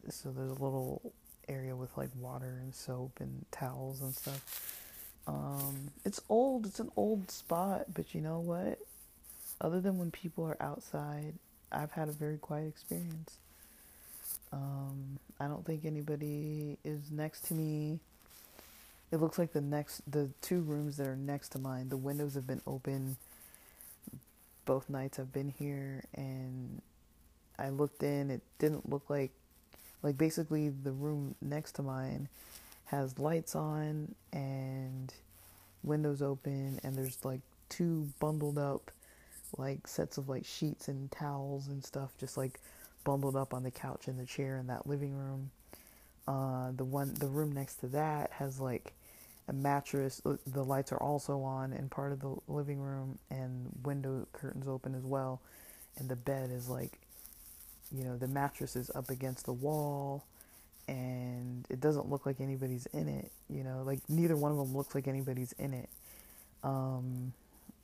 so there's a little area with like water and soap and towels and stuff. Um, it's old. It's an old spot, but you know what? Other than when people are outside, I've had a very quiet experience. Um, I don't think anybody is next to me. It looks like the next, the two rooms that are next to mine, the windows have been open. Both nights I've been here, and I looked in. It didn't look like, like basically the room next to mine has lights on and windows open, and there's like two bundled up like sets of like sheets and towels and stuff just like bundled up on the couch and the chair in that living room. Uh, the one the room next to that has like a mattress. Uh, the lights are also on in part of the living room and window curtains open as well. And the bed is like, you know, the mattress is up against the wall and it doesn't look like anybody's in it. You know, like neither one of them looks like anybody's in it. Um,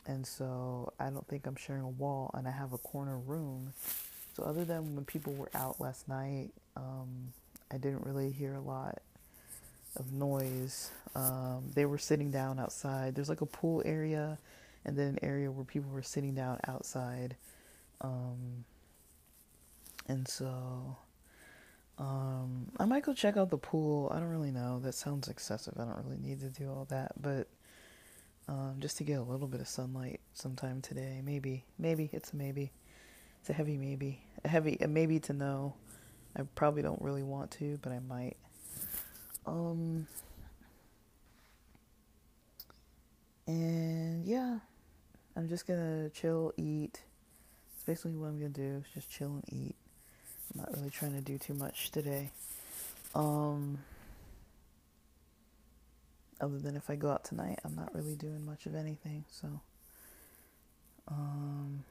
and so I don't think I'm sharing a wall, and I have a corner room. So other than when people were out last night, um, I didn't really hear a lot of noise. Um, they were sitting down outside. There's like a pool area, and then an area where people were sitting down outside. Um, and so um, I might go check out the pool. I don't really know. That sounds excessive. I don't really need to do all that, but um, just to get a little bit of sunlight sometime today. Maybe, maybe it's a maybe. It's a heavy maybe, a heavy a maybe to know. I probably don't really want to, but I might. Um, and yeah, I'm just gonna chill, eat. It's basically what I'm gonna do. Is just chill and eat. I'm not really trying to do too much today. Um other than if I go out tonight, I'm not really doing much of anything. So, um,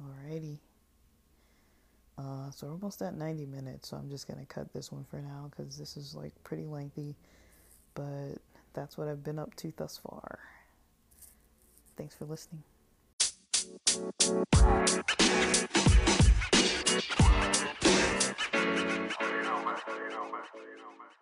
alrighty. Uh, so we're almost at 90 minutes, so I'm just gonna cut this one for now because this is like pretty lengthy. But that's what I've been up to thus far. Thanks for listening. you know, man.